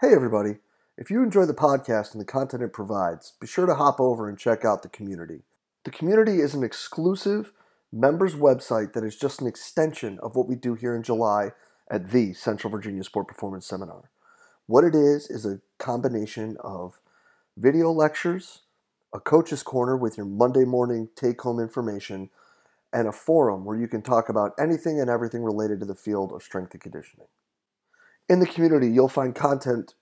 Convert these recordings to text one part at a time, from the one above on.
Hey, everybody. If you enjoy the podcast and the content it provides, be sure to hop over and check out the community. The community is an exclusive members website that is just an extension of what we do here in July at the Central Virginia Sport Performance Seminar. What it is is a combination of video lectures, a coach's corner with your Monday morning take home information, and a forum where you can talk about anything and everything related to the field of strength and conditioning. In the community, you'll find content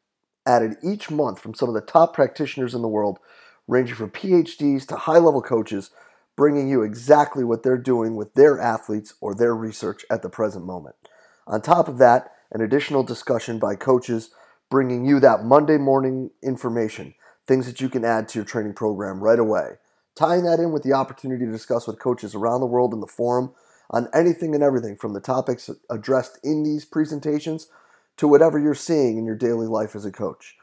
added each month from some of the top practitioners in the world, ranging from PhDs to high level coaches, bringing you exactly what they're doing with their athletes or their research at the present moment. On top of that, an additional discussion by coaches bringing you that Monday morning information, things that you can add to your training program right away. Tying that in with the opportunity to discuss with coaches around the world in the forum on anything and everything from the topics addressed in these presentations to whatever you're seeing in your daily life as a coach.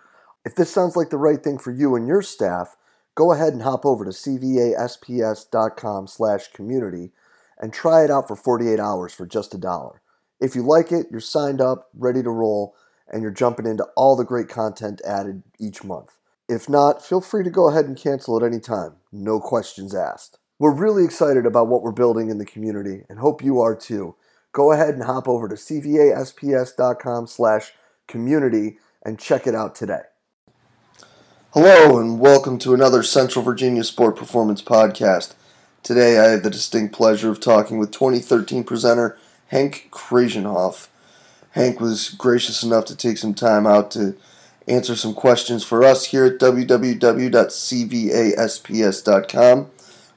If this sounds like the right thing for you and your staff, go ahead and hop over to cvasps.com slash community and try it out for 48 hours for just a dollar. If you like it, you're signed up, ready to roll, and you're jumping into all the great content added each month. If not, feel free to go ahead and cancel at any time. No questions asked. We're really excited about what we're building in the community and hope you are too go ahead and hop over to cvasps.com slash community and check it out today. Hello and welcome to another Central Virginia Sport Performance Podcast. Today I have the distinct pleasure of talking with 2013 presenter Hank Kraaijenhof. Hank was gracious enough to take some time out to answer some questions for us here at www.cvasps.com,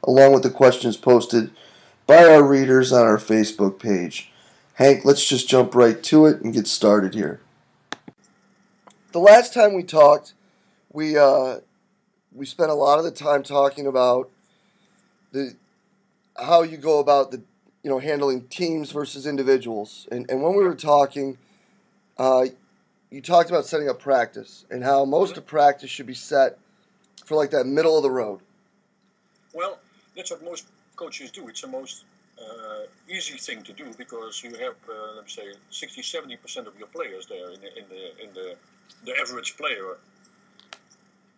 along with the questions posted by our readers on our Facebook page. Hank, let's just jump right to it and get started here. The last time we talked, we uh, we spent a lot of the time talking about the how you go about the you know handling teams versus individuals, and and when we were talking, uh, you talked about setting up practice and how most of practice should be set for like that middle of the road. Well, that's what most coaches do. It's the most uh, easy thing to do because you have, uh, let me say, 60 70% of your players there in the, in the, in the, the average player.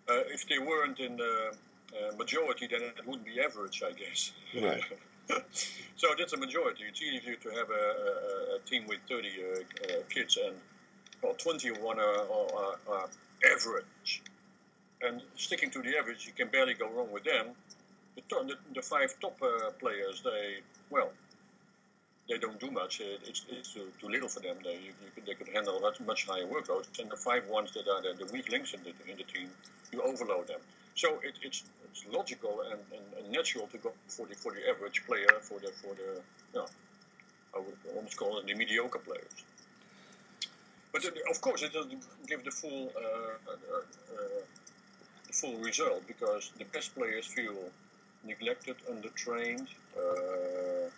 Uh, if they weren't in the uh, majority, then it wouldn't be average, I guess. Right. so that's a majority. It's easier to have a, a, a team with 30 uh, uh, kids and well, 20 of are, are, are average. And sticking to the average, you can barely go wrong with them the, the, the five top uh, players, they well, they don't do much. It's, it's too, too little for them. They you, you they could handle much much higher workloads. And the five ones that are the, the weak links in the in the team, you overload them. So it, it's it's logical and, and, and, natural to go for the for the average player for the for the know, I would almost call it the mediocre players. But it, of course, it doesn't give the full uh, uh, uh, the full result because the best players feel neglected, undertrained, uh,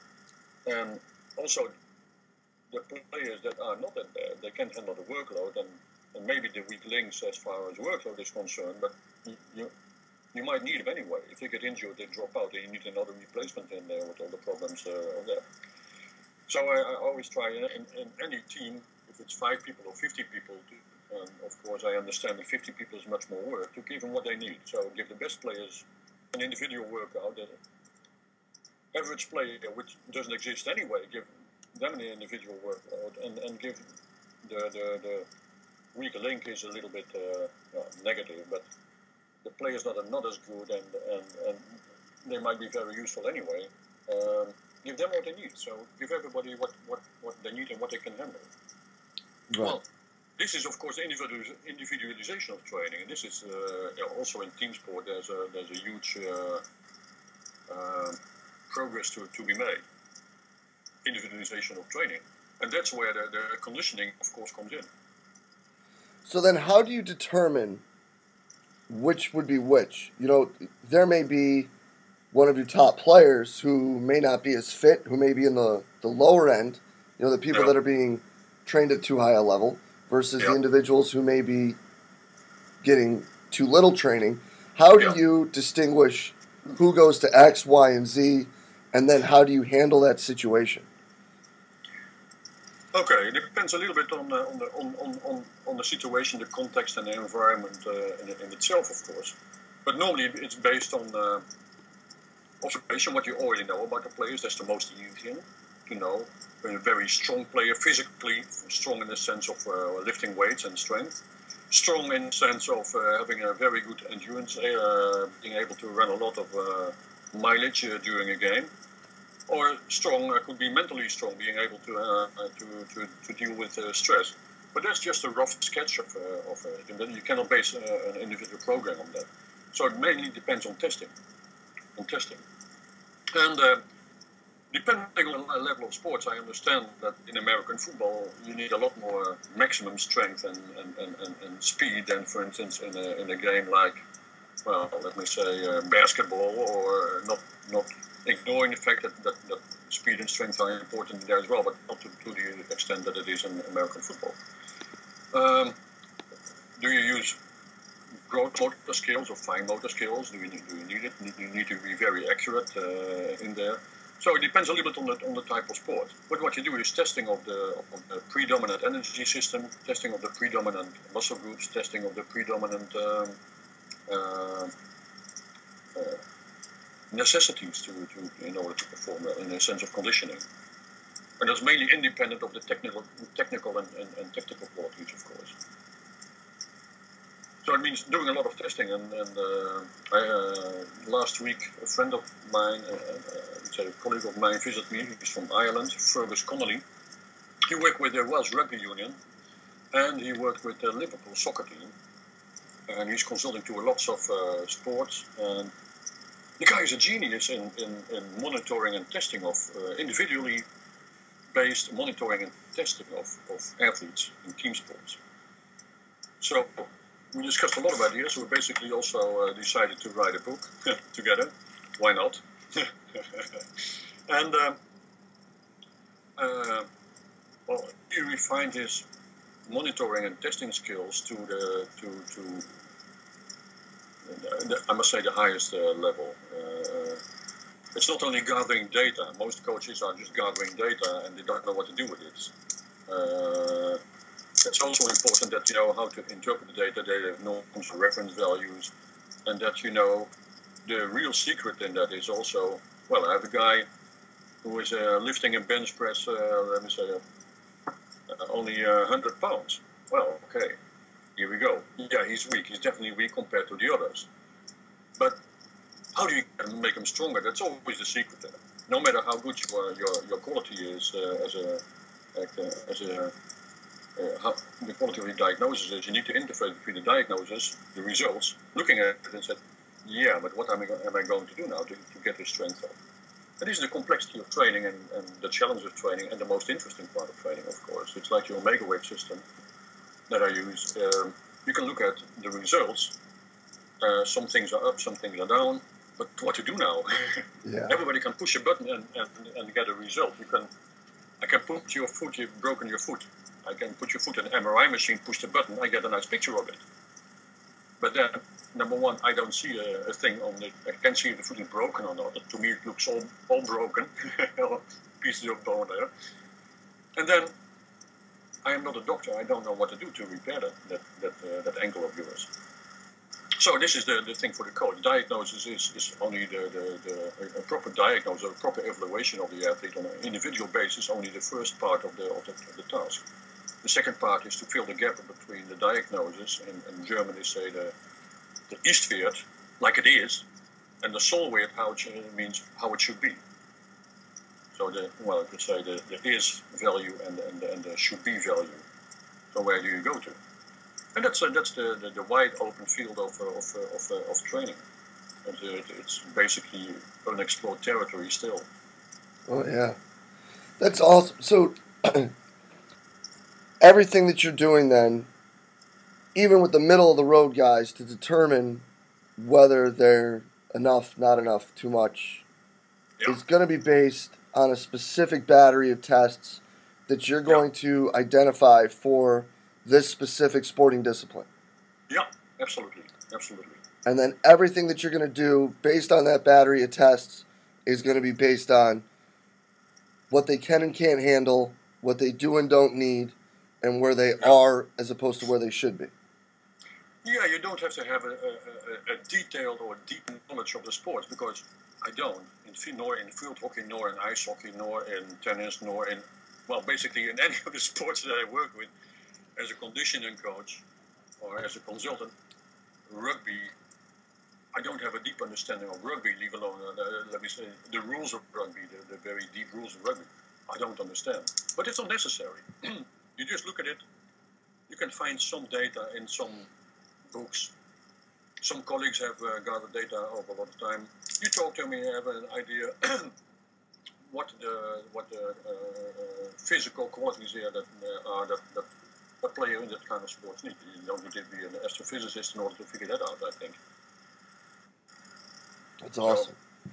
and also the players that are not in there, they can handle the workload and, and maybe the weak links as far as workload is concerned, but you, you might need them anyway. If they get injured, they drop out, and you need another replacement in there with all the problems uh, there. So I, I, always try in, in, any team, if it's five people or 50 people, to, um, of course I understand that 50 people is much more work, to give them what they need. So give the best players an individual workout, an average player, which doesn't exist anyway, give them an individual workout and, and give the, the, the weaker link is a little bit uh, uh, negative, but the players that are not as good and, and, and they might be very useful anyway, um, give them what they need. So give everybody what, what, what they need and what they can handle. Right. Well, this is, of course, individualization of training, and this is uh, also in team sport. There's a there's a huge uh, uh, progress to, to be made. Individualization of training, and that's where the, the conditioning, of course, comes in. So then, how do you determine which would be which? You know, there may be one of your top players who may not be as fit, who may be in the, the lower end, you know, the people yeah. that are being trained at too high a level versus yep. the individuals who may be getting too little training. How do yep. you distinguish who goes to X, Y, and Z, and then how do you handle that situation? Okay, it depends a little bit on, uh, on, the, on, on, on, on the situation, the context, and the environment uh, in, in, itself, of course. But normally it's based on uh, observation, what you already know about the players. That's the most easy to know. a very strong player, physically strong in the sense of uh, lifting weights and strength. Strong in the sense of uh, having a very good endurance, uh, being able to run a lot of mileage during a game or strong uh, could be mentally strong, being able to uh, uh, to, to, to deal with stress. But that's just a rough sketch of, of it. You cannot base an individual program on that. So it mainly depends on testing, on testing, and depending on the level of sports, I understand that in American football you need a lot more maximum strength and, and, and, and speed than, for instance, in a, in a game like, well, let me say, uh, basketball or not not ignoring the fact that, that, that, speed and strength are important there as well, but not to, to the extent that it is in American football. Um, do you use gross motor skills or fine motor skills? Do you do you need it? Do you need to be very accurate uh, in there? So it depends a little bit on the, on the type of sport. But what you do is testing of the, of the predominant energy system, testing of the predominant muscle groups, testing of the predominant um, uh, uh, necessities to, to in order to perform in a sense of conditioning. And that's mainly independent of the technical, technical and, and, and technical qualities, of course. So it means doing a lot of testing. And, and uh, I, uh, last week, a friend of mine, uh, uh, a colleague of mine, visited me. He's from Ireland, Fergus Connolly. He worked with the Welsh Rugby Union, and he worked with the Liverpool soccer team. And he's consulting to lots of uh, sports. And the guy is a genius in, in, in monitoring and testing of uh, individually based monitoring and testing of, of athletes in team sports. So we discussed a lot of ideas. We basically also uh, decided to write a book together. Why not? and uh, uh, well, he refined his monitoring and testing skills to the to to I must say, the highest uh, level. Uh, it's not only gathering data. Most coaches are just gathering data and they don't know what to do with it. It's also important that you know how to interpret the data, have norms, reference values, and that you know the real secret in that is also well, I have a guy who is uh, lifting a bench press, uh, let me say, uh, only 100 pounds. Well, okay, here we go. Yeah, he's weak. He's definitely weak compared to the others. But how do you make him stronger? That's always the secret. There. No matter how good you are, your your quality is uh, as a uh, as a how the quality of the diagnosis is. You need to interface between the diagnosis, the results, looking at it and said, yeah, but what am I, am I going to do now to, to get this strength up? And this is the complexity of training and, and the challenge of training and the most interesting part of training, of course. It's like your Omegawave system that I use, um, you can look at the results. Uh, some things are up, some things are down. But what to do now? yeah. Everybody can push a button and, and, and get a result. You can, I can put your foot, you've broken your foot. I can put your foot in an MRI machine, push the button, I get a nice picture of it. But then, number one, I don't see a, a thing on it. I can't see if the foot is broken or not. To me, it looks all, all broken, pieces of bone there. And then I am not a doctor. I don't know what to do to repair that that that, uh, that ankle of yours. So this is the, the thing for the coach. Diagnosis is, is only the, the, the a proper diagnosis, a proper evaluation of the athlete on an individual basis, only the first part of the, of the, of the task. The second part is to fill the gap between the diagnosis, and in German they say the, the Istwert, like it is, and the Sollwert, how it means how it should be. So the well, I could say the, the is value and and, the, and the should be value. So where do you go to? And that's uh, that's the, the, the, wide open field of uh, of, uh, of, uh, of training. And it's basically unexplored territory still. Oh yeah, that's awesome. So everything that you're doing then, even with the middle of the road guys, to determine whether they're enough, not enough, too much, yeah. is going to be based on a specific battery of tests that you're going yeah. to identify for this specific sporting discipline. Yeah, absolutely. Absolutely. And then everything that you're going to do based on that battery of tests is going to be based on what they can and can't handle what they do and don't need, and where they are as opposed to where they should be. Yeah, you don't have to have a, a, a, detailed or deep knowledge of the sport because I don't. In, nor in field hockey, nor in ice hockey, nor in tennis, nor in, well, basically in any of the sports that I work with as a conditioning coach or as a consultant. Rugby, I don't have a deep understanding of rugby, leave alone, uh, let me say, the rules of rugby, the, the very deep rules of rugby. I don't understand. But it's unnecessary. you just look at it. You can find some data in some books. Some colleagues have uh, gathered data over a lot of time. You talk to me, you have an idea what the what the uh, uh, physical qualities here that uh, are that, that a player in that kind of sports need. You don't need to be an astrophysicist in order to figure that out. I think. That's awesome. So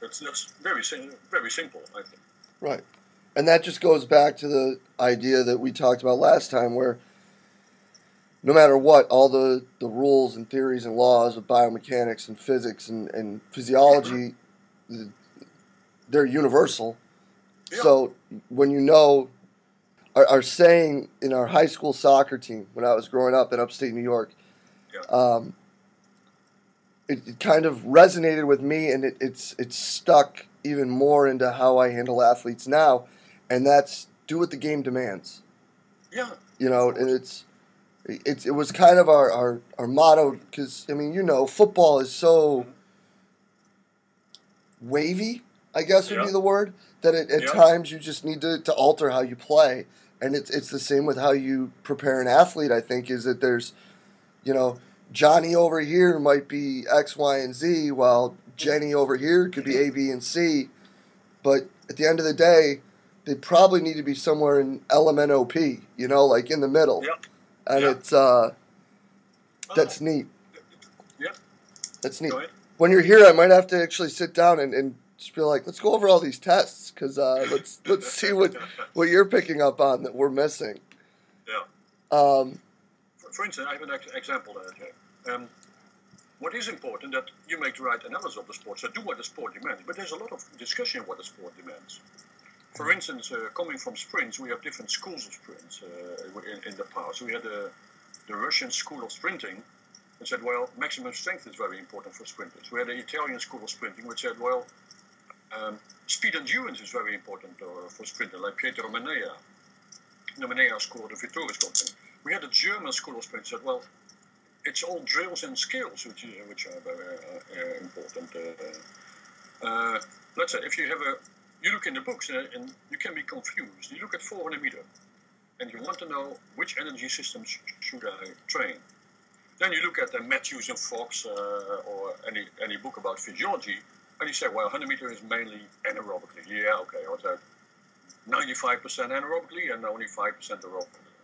that's that's very very simple. I think. Right. And that just goes back to the idea that we talked about last time, where no matter what, all the, the rules and theories and laws of biomechanics and physics and, and physiology, they're universal. Yeah. So when you know, our, our, saying in our high school soccer team when I was growing up in upstate New York, yeah. um, it, it, kind of resonated with me and it, it's, it's stuck even more into how I handle athletes now and that's do what the game demands. Yeah. You know, and it's it's it was kind of our our, our motto because I mean you know football is so wavy I guess would be the word that it, at times you just need to, to alter how you play and it's it's the same with how you prepare an athlete I think is that there's you know Johnny over here might be X Y and Z while Jenny over here could be A B and C but at the end of the day they probably need to be somewhere in LMNOP, you know, like in the middle. Yep. And yep. it's uh, that's oh. neat. Yep. That's neat. When you're here, I might have to actually sit down and, and just be like, let's go over all these tests because uh, let's let's see what what you're picking up on that we're missing. Yeah. Um, for, for instance, I have an example there. Um, what is important that you make the right analysis of the sport. So do what the sport demands. But there's a lot of discussion what the sport demands for instance, uh, coming from sprints, we have different schools of sprints uh, in, in, the past. We had the, the Russian school of sprinting, which said, well, maximum strength is very important for sprinters. We had the Italian school of sprinting, which said, well, um, speed endurance is very important uh, for sprinters, like Pietro Mennea, the Mennea school, the Vittori's company. We had the German school of sprinting, said, well, it's all drills and skills which, which are very uh, important. Uh, uh, let's say if you have a you look in the books uh, and you can be confused. You look at 400 meter and you want to know which energy systems should I train. Then you look at the Mathews and Fox uh, or any any book about physiology, and you say, well, 100 meter is mainly anaerobically. Yeah, okay, that 95% anaerobically and only 5% aerobically.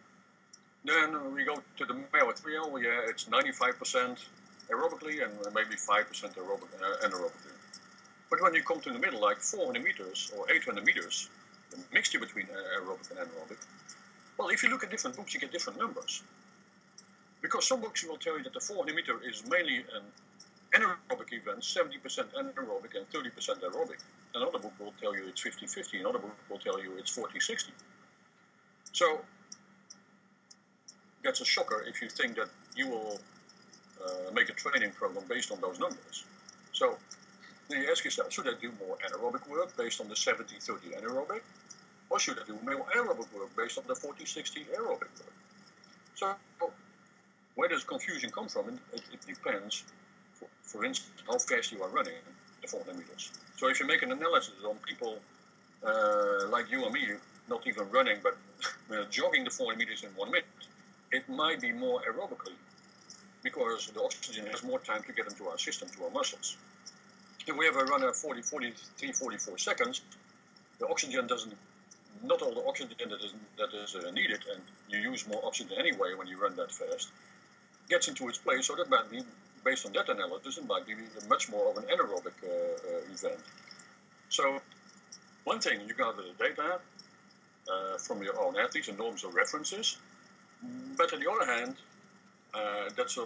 Then we go to the 3 yeah, it's 95% aerobically and maybe 5% aerobic, uh, anaerobically. But when you come to the middle, like 400 meters or 800 meters, the mixture between aerobic and anaerobic, well, if you look at different books, you get different numbers. Because some books will tell you that the 400 meter is mainly an anaerobic event, 70% anaerobic and 30% aerobic. Another book will tell you it's 50 50, another book will tell you it's 40 60. So that's a shocker if you think that you will uh, make a training program based on those numbers. So you ask yourself, should I do more anaerobic work based on the 70-30 anaerobic? Or should I do more aerobic work based on the 40-60 aerobic work? So where does confusion come from? It, it depends, for, for, instance, how fast you are running the 400 meters. So if you make an analysis on people uh, like you and me, not even running, but jogging the 400 meters in one minute, it might be more aerobically because the oxygen has more time to get into our system, to our muscles if we have a runner 40, 43, 44 seconds, the oxygen doesn't, not all the oxygen that is, that is uh, needed, and you use more oxygen anyway when you run that fast, gets into its place. So that might be, based on that analysis, it might be much more of an anaerobic uh, uh, event. So one thing, you gather the data uh, from your own athletes and norms or references, but on the other hand, uh, that's a,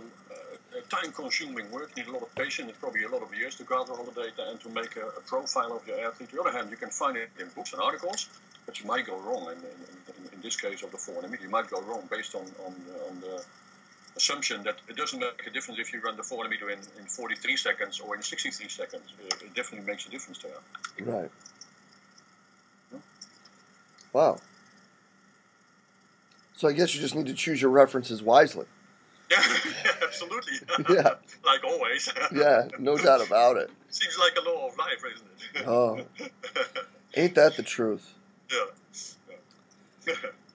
time-consuming work. You need a lot of patience. Probably a lot of years to gather all the data and to make a, a, profile of your athlete. On the other hand, you can find it in books and articles, but you might go wrong. In, in, in this case of the 400 you might go wrong based on, on, on the assumption that it doesn't make a difference if you run the 400 meter in, in 43 seconds or in 63 seconds. It, it definitely makes a difference there. Right. Wow. So I guess you just need to choose your references wisely. Yeah, yeah absolutely. yeah. like always. yeah, no doubt about it. Seems like a law of life, isn't it? oh. Ain't that the truth? Yeah.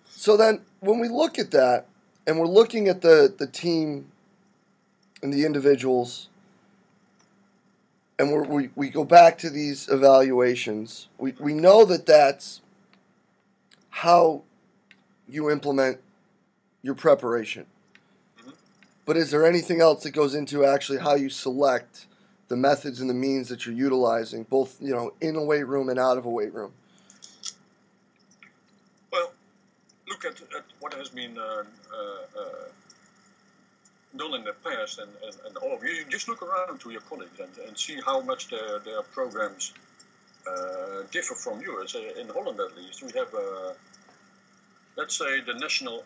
so then, when we look at that, and we're looking at the, the team and the individuals, and we we, we go back to these evaluations, we, we know that that's how you implement your preparation. But is there anything else that goes into actually how you select the methods and the means that you're utilizing, both you know in a weight room and out of a weight room? Well, look at, at what has been uh, uh, uh, done in the past, and, and, and all of you. Just look around to your colleagues and, and see how much their, their programs uh, differ from yours. Uh, in Holland, at least, we have uh, let's say the national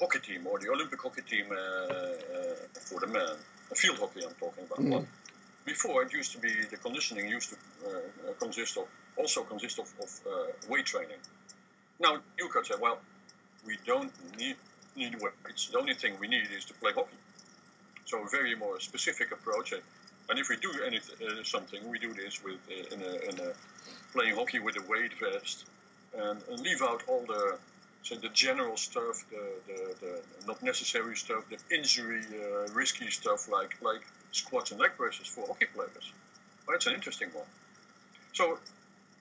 hockey team or the Olympic hockey team uh, uh, for the men, field hockey I'm talking about. Mm. Before it used to be the conditioning used to uh, consist of also consist of, of weight training. Now you could say, well, we don't need need weights. The only thing we need is to play hockey. So a very more specific approach. And if we do anything, uh, something, we do this with uh, in, a, in a playing hockey with a weight vest, and, and leave out all the so the general stuff, the, the, the not necessary stuff, the injury uh, risky stuff like like squats and leg presses for hockey players. Well, that's an interesting one. So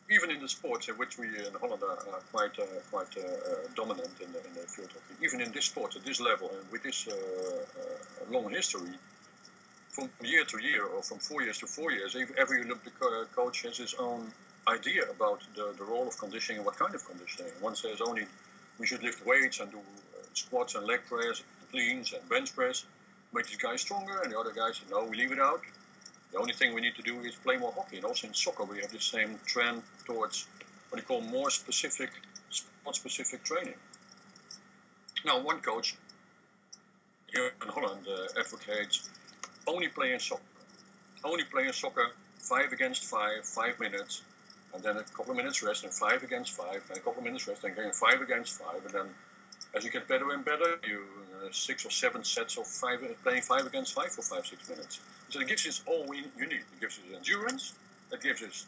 even in the sports in which we in Holland are, are quite uh, quite uh, uh dominant in the, in the field hockey, even in this sport at this level and with this uh, uh, long history, from year to year or from four years to four years, every Olympic coach has his own idea about the, the role of conditioning and what kind of conditioning. One says only we should lift weights and do uh, squats and leg press, cleans and bench press, make these guys stronger. And the other guys said, no, we leave it out. The only thing we need to do is play more hockey. And also in soccer, we have the same trend towards what you call more specific, sport-specific training. Now, one coach here in Holland uh, advocates only playing soccer. Only playing soccer, five against five, five minutes, and then a couple of minutes rest, and five against five, and a couple of minutes rest, and again five against five, and then as you get better and better, you uh, six or seven sets of five, playing five against five for five six minutes. So it gives us all we, you need. It gives us endurance. It gives us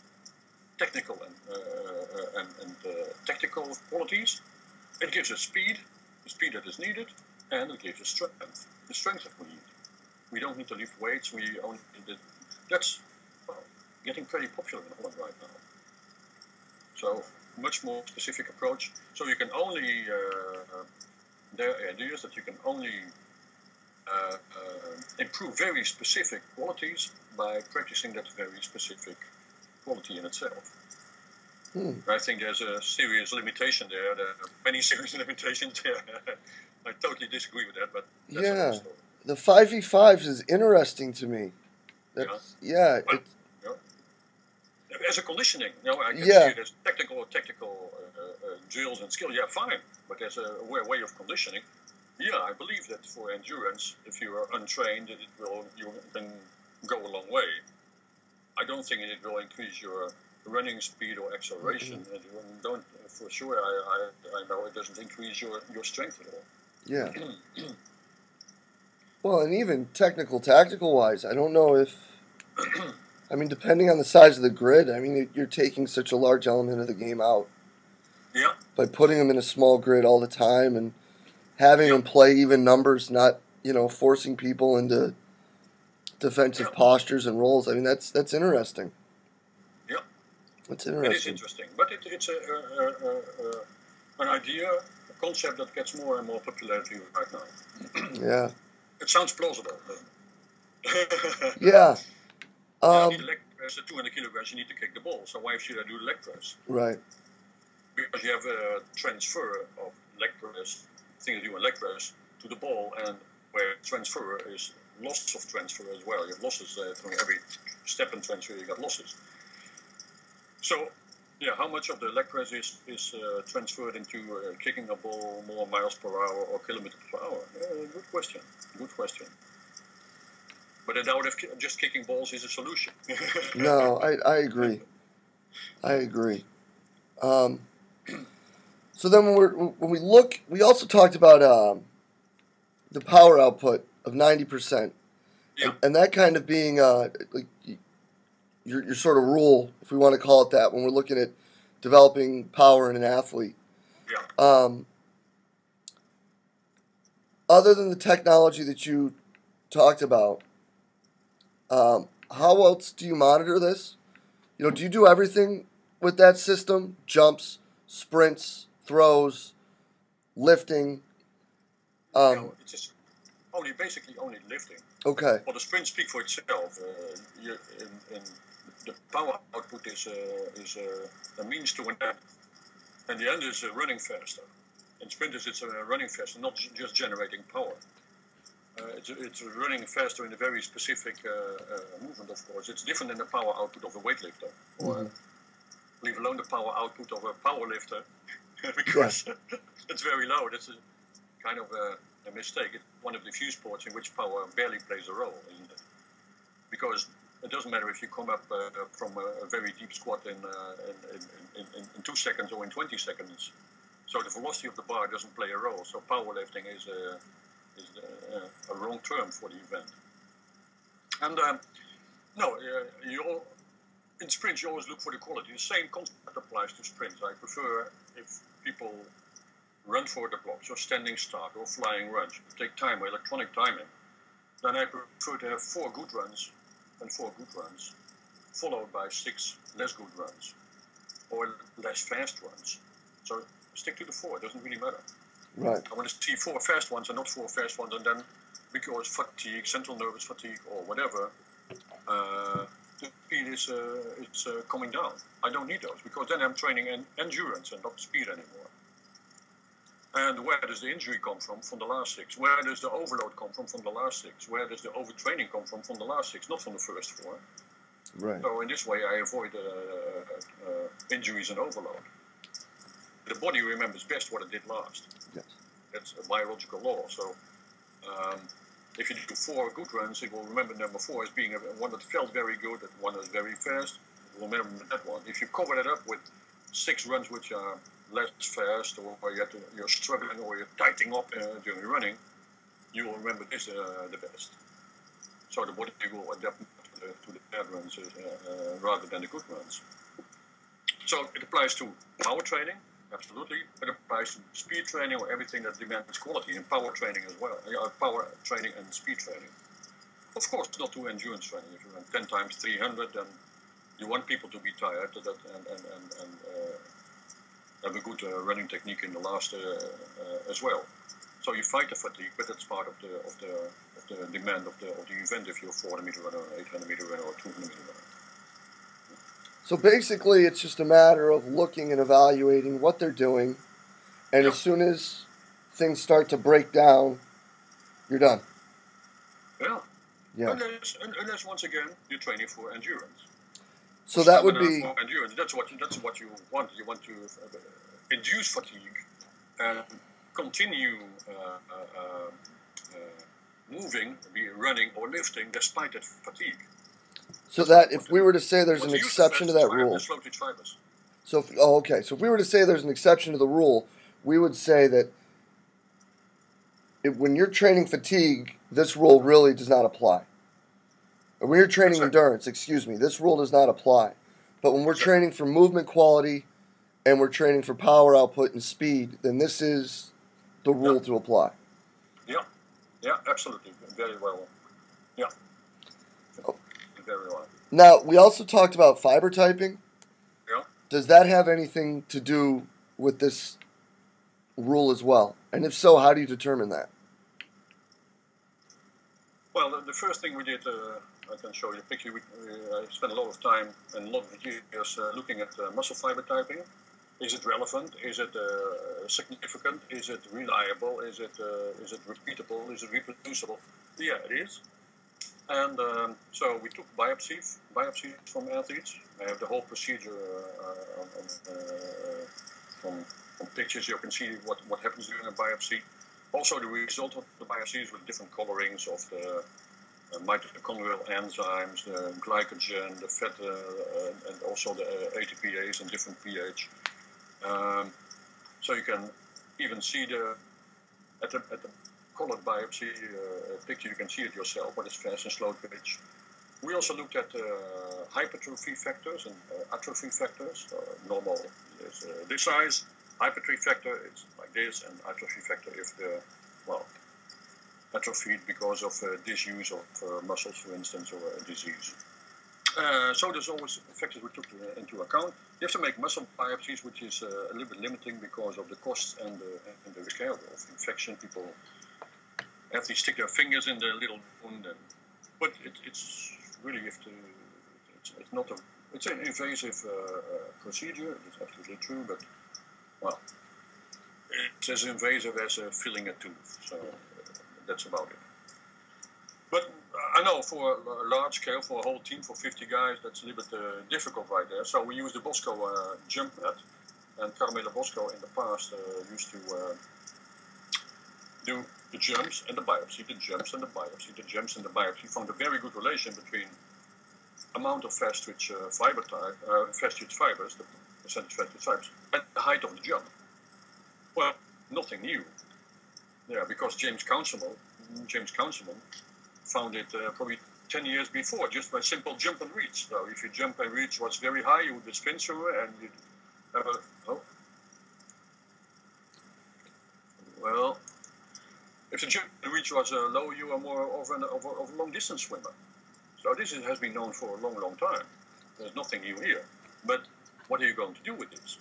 technical and uh, uh, and, and uh, tactical qualities. It gives us speed, the speed that is needed, and it gives us strength, the strength that we need. We don't need to lift weights. We only that's well, getting pretty popular in Holland right now. So much more specific approach. So you can only uh, there are ideas that you can only uh, uh, improve very specific qualities by practicing that very specific quality in itself. Hmm. I think there's a serious limitation there. There are many serious limitations there. I totally disagree with that, but yeah, the five v fives is interesting to me. That's, yeah, yeah as a conditioning. You know, I can yeah. see it as technical technical uh, uh, drills and skills. Yeah, fine. But as a way of conditioning, yeah, I believe that for endurance, if you are untrained, it will you can go a long way. I don't think it will increase your running speed or acceleration. Mm-hmm. don't for sure. I, I, I know it doesn't increase your, your strength at all. Yeah. well, and even technical, tactical wise, I don't know if I mean, depending on the size of the grid, I mean, you're taking such a large element of the game out. Yeah. By putting them in a small grid all the time and having them play even numbers, not you know forcing people into defensive postures and roles. I mean, that's that's interesting. Yeah. That's interesting. It is interesting, but it, it's a, a, a, an idea, a concept that gets more and more popularity right now. yeah. It sounds plausible. yeah. Um, you need leg press at 200 kilograms, you need to kick the ball. So why should I do the leg press? Right. Because you have a transfer of leg press, thing you do in leg press, to the ball, and where transfer is loss of transfer as well. You have losses uh, from every step in transfer. You got losses. So, yeah, how much of the leg press is is uh, transferred into uh, kicking a ball more miles per hour or kilometers per hour? Uh, good question. Good question. But I doubt if just kicking balls is a solution. No, I, I agree. I agree. Um, so then when, we're, when we look, we also talked about um, the power output of 90%. Yeah. And, and that kind of being uh, like your, your sort of rule, if we want to call it that, when we're looking at developing power in an athlete. yeah. Um, other than the technology that you talked about, um, how else do you monitor this? You know, do you do everything with that system? Jumps, sprints, throws, lifting. Um, no, it's just only basically only lifting. okay, Well, the sprint speak for itself. Uh, you, in, in the power output is uh, is uh, a means to an end, and the end is uh, running faster. In sprinters, it's uh, running faster, not just generating power. Uh, it's, it's running faster in a very specific uh, uh, movement, of course. It's different than the power output of a weightlifter, or Mhm. leave alone the power output of a power lifter, because it's very low. That's a kind of a, a mistake. It's one of the few sports in which power barely plays a role. Because it doesn't matter if you come up uh, from a, a very deep squat in, uh, in, in, in, in two seconds or in 20 seconds. So the velocity of the bar doesn't play a role. So powerlifting is a, is a, a wrong term for the event. And um, no, uh, you in sprints you always look for the quality. The same concept applies to sprints. I prefer if people run for the blocks or standing start or flying runs, take time or electronic timing, then I prefer to have four good runs and four good runs, followed by six less good runs or less fast runs. So stick to the four, it doesn't really matter. Right, I want to see four fast ones and not four fast ones, and then because fatigue, central nervous fatigue, or whatever, uh, the speed is uh, it's uh, coming down. I don't need those because then I'm training in endurance and not speed anymore. And where does the injury come from? From the last six. Where does the overload come from? From the last six. Where does the overtraining come from? From the last six, not from the first four. right, So in this way, I avoid uh, uh, injuries and overload. The body remembers best what it did last. yes, That's a biological law. So um, if you do four good runs, it will remember number four as being a, one that felt very good, that one was very fast. It will remember that one. If you cover that up with six runs which are less fast, or, you have to, you're struggling, or you're tightening up uh, during running, you will remember this uh, the best. So the body will adapt to the, to the bad runs uh, uh, rather than the good runs. So it applies to power training, absolutely. But it applies to speed training or everything that demands quality, and power training as well. Uh, power training and speed training. Of course, not to endurance training. If you run 10 times 300, then you want people to be tired that, and, and, and, and uh, have a good uh, running technique in the last uh, uh, as well. So you fight the fatigue, but that's part of the of the of the demand of the of the event. If you're a 400 meter runner, or 800 meter runner, or 200 meter runner. So basically, it's just a matter of looking and evaluating what they're doing, and Yeah. as soon as things start to break down, you're done. Yeah. Yeah. Unless, unless once again you're training for endurance. So that would be for endurance. That's what you, that's what you want. You want to uh, induce fatigue and continue uh, uh, uh, uh, moving, be running or lifting despite that fatigue. So that if we were to say there's an the use of exception to that rule. slow twitch fibers? So if, oh, okay. So if we were to say there's an exception to the rule, we would say that if, when you're training fatigue, this rule really does not apply. Or when you're training endurance, excuse me, this rule does not apply. But when we're training for movement quality and we're training for power output and speed, then this is the rule Yeah. to apply. Yeah, yeah, absolutely, very well. Yeah. Very well. Now, we also talked about fiber typing. Yeah. Does that have anything to do with this rule as well? And if so, how do you determine that? Well, the, the first thing we did, uh, I can show you a picture. We, we I spent a lot of time and a lot of years uh, looking at uh, muscle fiber typing. Is it relevant? Is it uh, significant? Is it reliable? Is it uh, is it repeatable? Is it reproducible? Yeah, it is. And um, so we took biopsies, biopsies from athletes. I have the whole procedure uh, on, uh, from, from pictures. You can see what, what happens during a biopsy. Also, the result of the biopsies with different colorings of the uh, mitochondrial enzymes, the glycogen, the fat, uh, and also the uh, ATPase and different pH. Um, so you can even see the at the, at the colored biopsy uh, picture, you can see it yourself, but is fast and slow twitch. We also looked at uh, hypertrophy factors and uh, atrophy factors. normal is this size, hypertrophy factor is like this, and atrophy factor if the, well, atrophied because of uh, disuse of uh, muscles, for instance, or a disease. So there's always factors we took to, into account. You have to make muscle biopsies, which is a little bit limiting because of the costs and the, and the of infection. People have to stick their fingers in the little wound, and, but it, it's really have to. It's, it's, not a. It's an invasive uh, uh, procedure. It's absolutely true, but well, it's as invasive as filling a tooth. So that's about it. But I know for a large scale, for a whole team, for 50 guys, that's a little bit uh, difficult right there. So we use the Bosco uh, jump mat. And Carmelo Bosco in the past uh, used to uh, do the jumps and the biopsy, the jumps and the biopsy, the jumps and the biopsy. Found a very good relation between amount of fast twitch uh, fiber type, uh, fast twitch fibers, the percentage fast twitch fibers, and the height of the jump. Well, nothing new. Yeah, because James Counsilman, James Counsilman found it uh, probably 10 years before, just by simple jump and reach. So if you jump and reach was very high, you would spin through and you'd have a, oh. Well, if the jump reach was uh, low, you are more of, an, of, a, of a long distance swimmer. So this is, has been known for a long, long time. There's nothing new here. But what are you going to do with this?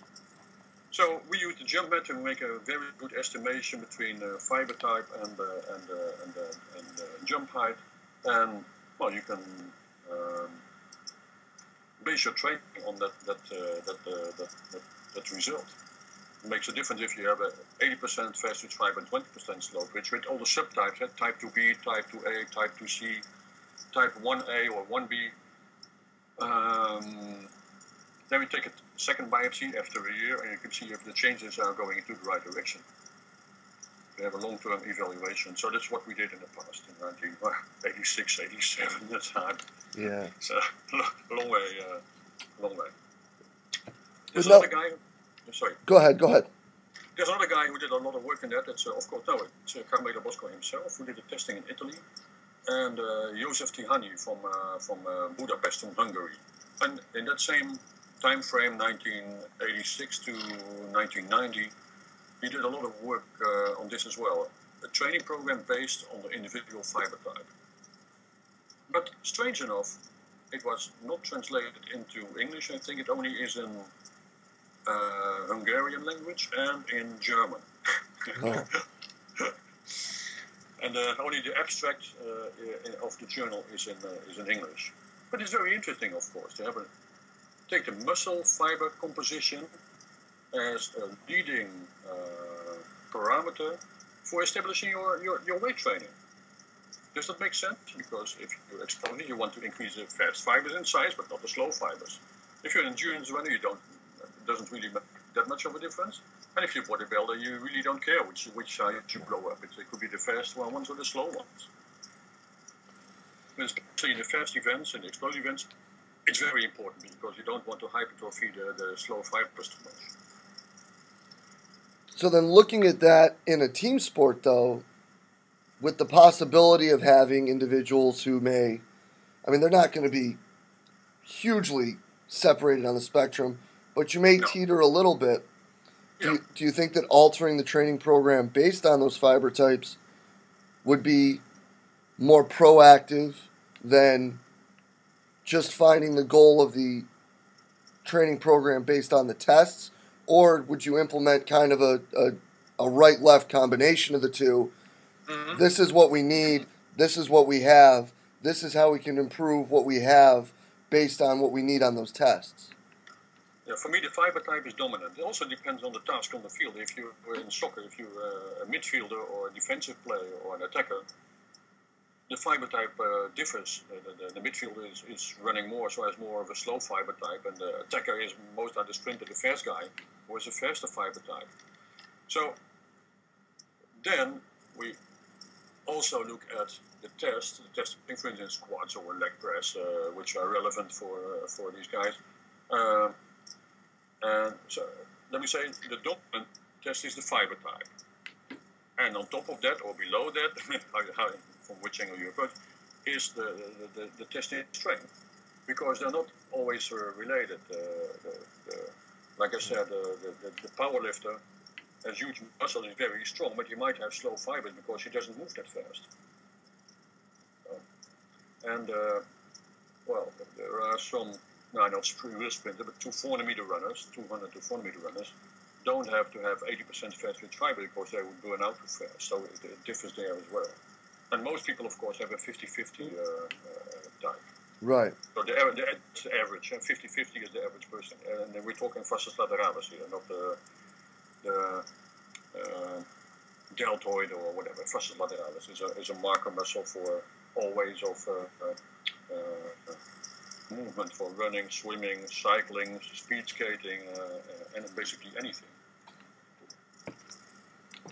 So we use the jump mat to make a very good estimation between uh, fiber type and uh, and, uh, and, uh, and uh, jump height, and well, you can um, base your training on that that uh, that, that, that, that result. Makes a difference if you have a 80% fast twitch fiber and 20% slow twitch with all the subtypes, uh, type 2B, type 2A, type 2C, type 1A or 1B. Um, then we take a second biopsy after a year, and you can see if the changes are going into the right direction. We have a long-term evaluation. So that's what we did in the past, in 1986, 87. That's hard. Yeah. A long way, uh, long way. There's another guy. Sorry. Go ahead. Go ahead. There's another guy who did a lot of work in that. It's uh, of course no, it's uh, Carmelo Bosco himself who did the testing in Italy, and uh, Josef Tihanyi from uh, from uh, Budapest, from Hungary. And in that same time frame, 1986 to 1990, he did a lot of work uh, on this as well. A training program based on the individual fiber type. But strange enough, it was not translated into English. I think it only is in uh, Hungarian language and in German. Oh. and uh, only the abstract uh, of the journal is in uh, is in English. But it's very interesting, of course, to have a take the muscle fiber composition as a leading uh, parameter for establishing your, your, your weight training. Does that make sense? Because if you're exploding, you want to increase the fast fibers in size, but not the slow fibers. If you're an endurance runner, you don't. It doesn't really that much of a difference. And if you're bodybuilder, you really don't care which which side you blow up. It, it could be the fast ones or the slow ones. especially in the fast events and explosive events, it's very important because you don't want to hypertrophy the, the slow fibers too much. So then, looking at that in a team sport, though, with the possibility of having individuals who may, I mean, they're not going to be hugely separated on the spectrum, but you may no. teeter a little bit. Do, yeah. you, do you think that altering the training program based on those fiber types would be more proactive than just finding the goal of the training program based on the tests, or would you implement kind of a, a, a right left combination of the 2 mm-hmm. This is what we need, this is what we have, this is how we can improve what we have based on what we need on those tests. For me, the fiber type is dominant. It also depends on the task on the field. If you're in soccer, if you're a midfielder or a defensive player or an attacker, the fiber type uh, differs. The, the, the, midfield is, is running more, so has more of a slow fiber type, and the attacker is most of the sprinter, the fast guy, who is a faster fiber type. So then we also look at the test, the testing, for instance, squats or leg press, uh, which are relevant for uh, for these guys. And so let me say the dominant test is the fiber type. And on top of that, or below that, from which angle you approach, is the, the, the, the testing strength. Because they're not always uh, related. Uh, the, the, like I said, the, the, the power lifter has huge muscle, is very strong, but he might have slow fibers because he doesn't move that fast. Uh, and, uh, well, there are some, no, not real sprinter, but two 400 meter runners, 200 to 400 meter runners, don't have to have 80% fast twitch fiber because they would burn out too fast. So it, it differs there as well. And most people, of course, have a 50 50 uh, uh, type. Right. So the, the, the average, 50 50 is the average person. And we're talking vastus lateralis here, not the, the uh, deltoid or whatever. Vastus lateralis is a, is a marker muscle for all ways of uh, uh, uh, movement for running, swimming, cycling, speed skating, and basically anything.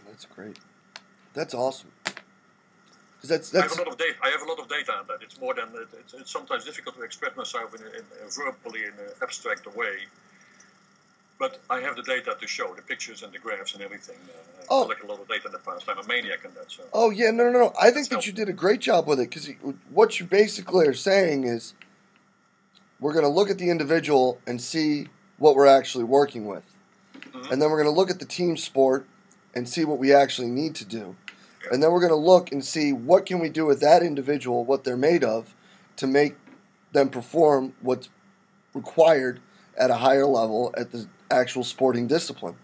That's great. That's awesome. That's, that's... I have a lot of data. I have a lot of data on that. It's more than it's, it's sometimes difficult to express myself in, in, in verbally in an abstract way. But I have the data to show the pictures and the graphs and everything. Uh, I oh. collect a lot of data in the past. I'm a maniac in that. So. Oh yeah, no, no, no. I think that you did a great job with it because what you basically are saying is we're going to look at the individual and see what we're actually working with, mm-hmm. and then we're going to look at the team sport and see what we actually need to do and then we're going to look and see what can we do with that individual, what they're made of, to make them perform what's required at a higher level at the actual sporting discipline.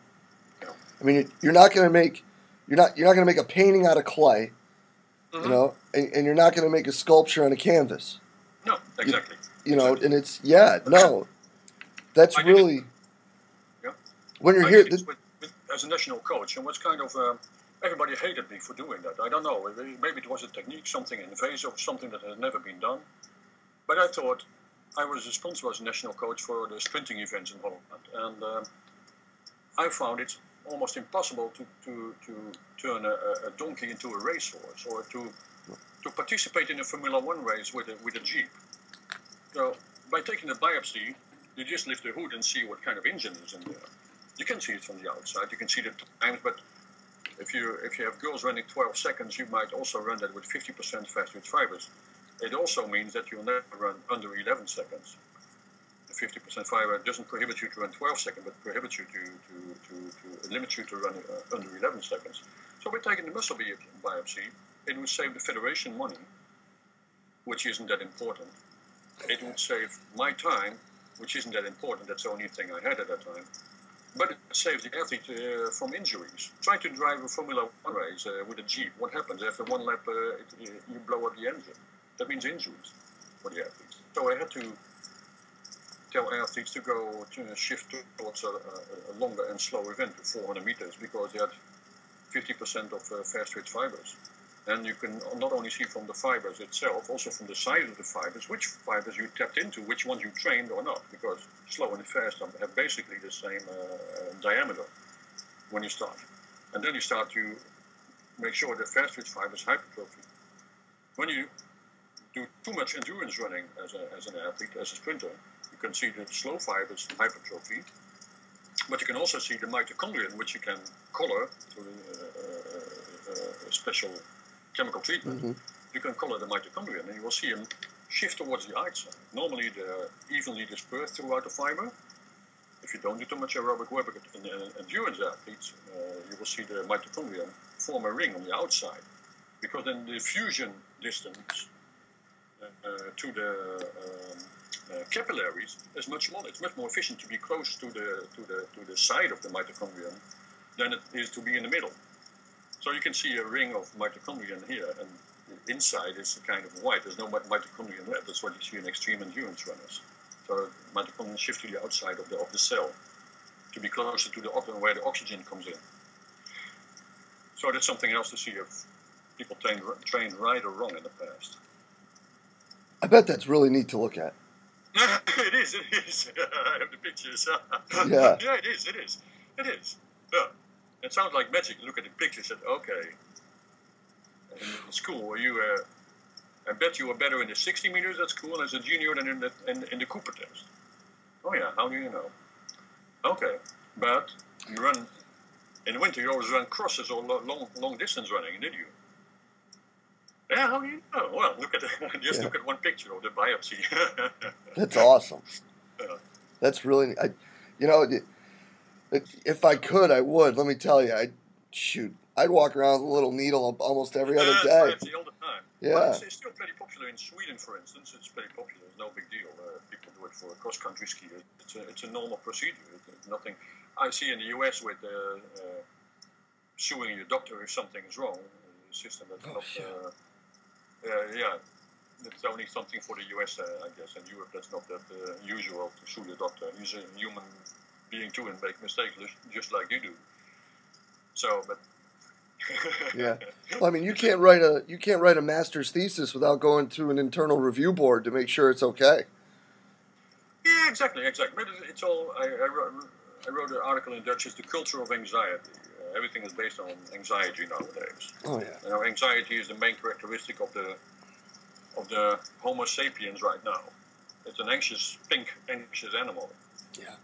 I mean, you're not going to make you're not you're not going to make a painting out of clay, mm-hmm. you know, and, and you're not going to make a sculpture on a canvas. No, exactly. You, you know, and it's yeah, no, that's I really. yeah. When you're I here, with, with, as a national coach, and what's kind of. Uh, everybody hated me for doing that. I don't know. Maybe it was a technique, something invasive, something that had never been done. But I thought I was responsible as a national coach for the sprinting events in Holland, and uh, I found it almost impossible to, to, to turn a, a, donkey into a racehorse or to to participate in a Formula One race with a, with a jeep. So by taking a biopsy, you just lift the hood and see what kind of engine is in there. You can see it from the outside. You can see the times, but if you if you have girls running 12 seconds, you might also run that with 50% faster fibers. It also means that you'll never run under 11 seconds. The 50% fiber doesn't prohibit you to run 12 seconds, but prohibits you to, to, to, to limit you to run uh, under 11 seconds. So by taking the muscle biopsy, it would save the federation money, which isn't that important. It would save my time, which isn't that important. That's the only thing I had at that time but it saves the athlete uh, from injuries. Try to drive a Formula One race uh, with a Jeep. What happens after one lap? Uh, it, you blow up the engine. That means injuries for the athletes. So I had to tell athletes to go to shift towards a, a, longer and slow event to 400 meters because they had 50% of uh, fast twitch fibers. And you can not only see from the fibers itself, also from the size of the fibers, which fibers you tapped into, which ones you trained or not, because slow and fast have basically the same uh, diameter when you start. And then you start to make sure that fast twitch fibers hypertrophy. When you do too much endurance running as, a, as an athlete, as a sprinter, you can see the slow fibers hypertrophy, but you can also see the mitochondrion, which you can color through uh, uh, uh special chemical treatment, mm-hmm. you can color the mitochondria and you will see them shift towards the outside. Normally, they're evenly dispersed throughout the fiber. If you don't do too much aerobic work in endurance athletes, uh, you will see the mitochondria form a ring on the outside. Because then the fusion distance uh, to the um, uh, capillaries is much smaller. It's much more efficient to be close to the, to the, to the side of the mitochondrion than it is to be in the middle. So you can see a ring of mitochondria in here, and inside is a kind of white. There's no mitochondria left. That's what you see in extreme endurance runners. So mitochondria shift to the outside of the, of the cell to be closer to the where the oxygen comes in. So that's something else to see. If people trained, trained right or wrong in the past. I bet that's really neat to look at. it is, it is. I have the pictures. Yeah. yeah, it is, it is. It is. Yeah. It sounds like magic. Look at the pictures and okay. In school, you, uh, I bet you were better in the 60 meters at school as a junior than in the, in, in the Cooper test. Oh yeah, how do you know? Okay, but you run, in the winter you always run crosses or lo- long, long distance running, did you? Yeah, how do you know? Well, look at the, just Yeah. look at one picture of the biopsy. That's awesome. Yeah. That's really, I, you know, if I could, I would. Let me tell you, I shoot, I'd walk around with a little needle almost every other Uh, day. biopsy all the time. Yeah. Well, it's, it's still pretty popular in Sweden, for instance. It's pretty popular. It's no big deal. Uh, people do it for a cross-country skier. It's a, it's a normal procedure. It's nothing. I see in the US with uh, uh, suing your doctor if something is wrong. The system that's Oh, not. yeah. Uh, uh, yeah. It's only something for the US, uh, I guess. In Europe, that's not that uh, usual to sue your doctor. He's a human being too and make mistakes just- just like you do. So, but. Yeah. Well, I mean, you can't write a you can't write a master's thesis without going through an internal review board to make sure it's okay. Yeah, exactly, exactly. But it's- it's all. I, I, wrote, I wrote an article in Dutch. It's the culture of anxiety. Uh, everything is based on anxiety nowadays. Oh yeah. You know, anxiety is the main characteristic of the of the Homo sapiens right now. It's an anxious, pink, anxious animal. Yeah.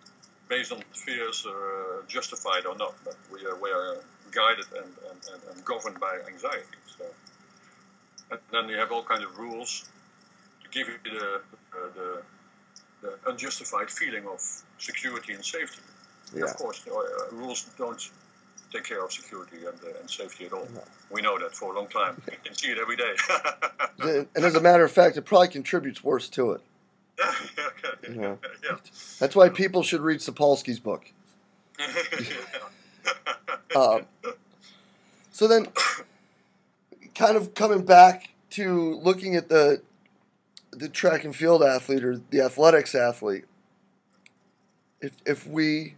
Based on fears, uh, justified or not, but we are, we are guided and, and, and, governed by anxiety. So, and then you have all kinds of rules to give you the, uh, the, the unjustified feeling of security and safety. Yeah. Of course, uh, rules don't take care of security and, uh, and safety at all. No. We know that for a long time. You can see it every day. And as a matter of fact, it probably contributes worse to it. Yeah. Yeah. That's why people should read Sapolsky's book. Um, so then, kind of coming back to looking at the the track and field athlete or the athletics athlete, if if we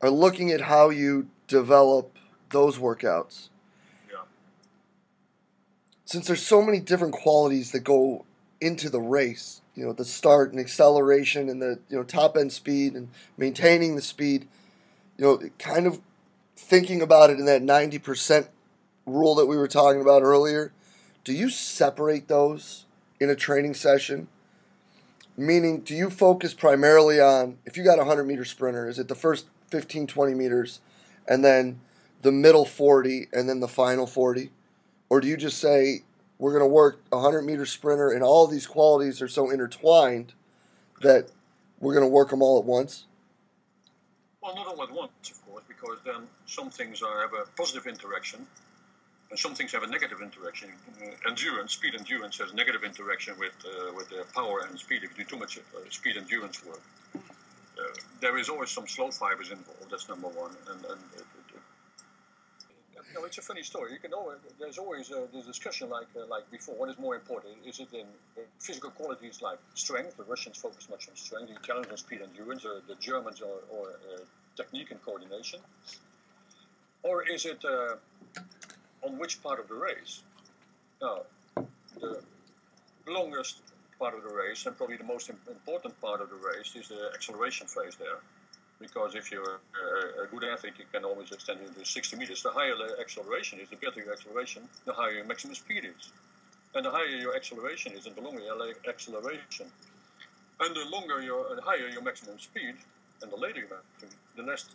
are looking at how you develop those workouts, Yeah. since there's so many different qualities that go into the race, you know, the start and acceleration and the you know top end speed and maintaining the speed, you know, kind of thinking about it in that 90% rule that we were talking about earlier, do you separate those in a training session? Meaning, do you focus primarily on, if you got a 100 meter sprinter, is it the first 15, 20 meters and then the middle 40 and then the final 40? Or do you just say, we're going to work a 100 meter sprinter and all these qualities are so intertwined that we're going to work them all at once? Well, not all at once, of course, because then some things are, have a positive interaction and some things have a negative interaction. Uh, endurance, speed endurance has negative interaction with uh, with uh, power and speed. If you do too much uh, speed endurance work, uh, there is always some slow fibers involved. That's number one. And, and know, it's a funny story. You can always, there's always uh, this discussion like uh, like before. What is more important? Is it in uh, physical qualities like strength? The Russians focus much on strength. The Italians on speed and endurance. Or the Germans or, or uh, technique and coordination. Or is it uh, on which part of the race? Now, the longest part of the race and probably the most important part of the race is the acceleration phase there. Because if you're a, good athlete, you can always extend it to 60 meters. The higher the acceleration is, the better your acceleration, the higher your maximum speed is. And the higher your acceleration is, and the longer your acceleration, and the longer your, higher your maximum speed, and the later your maximum, the less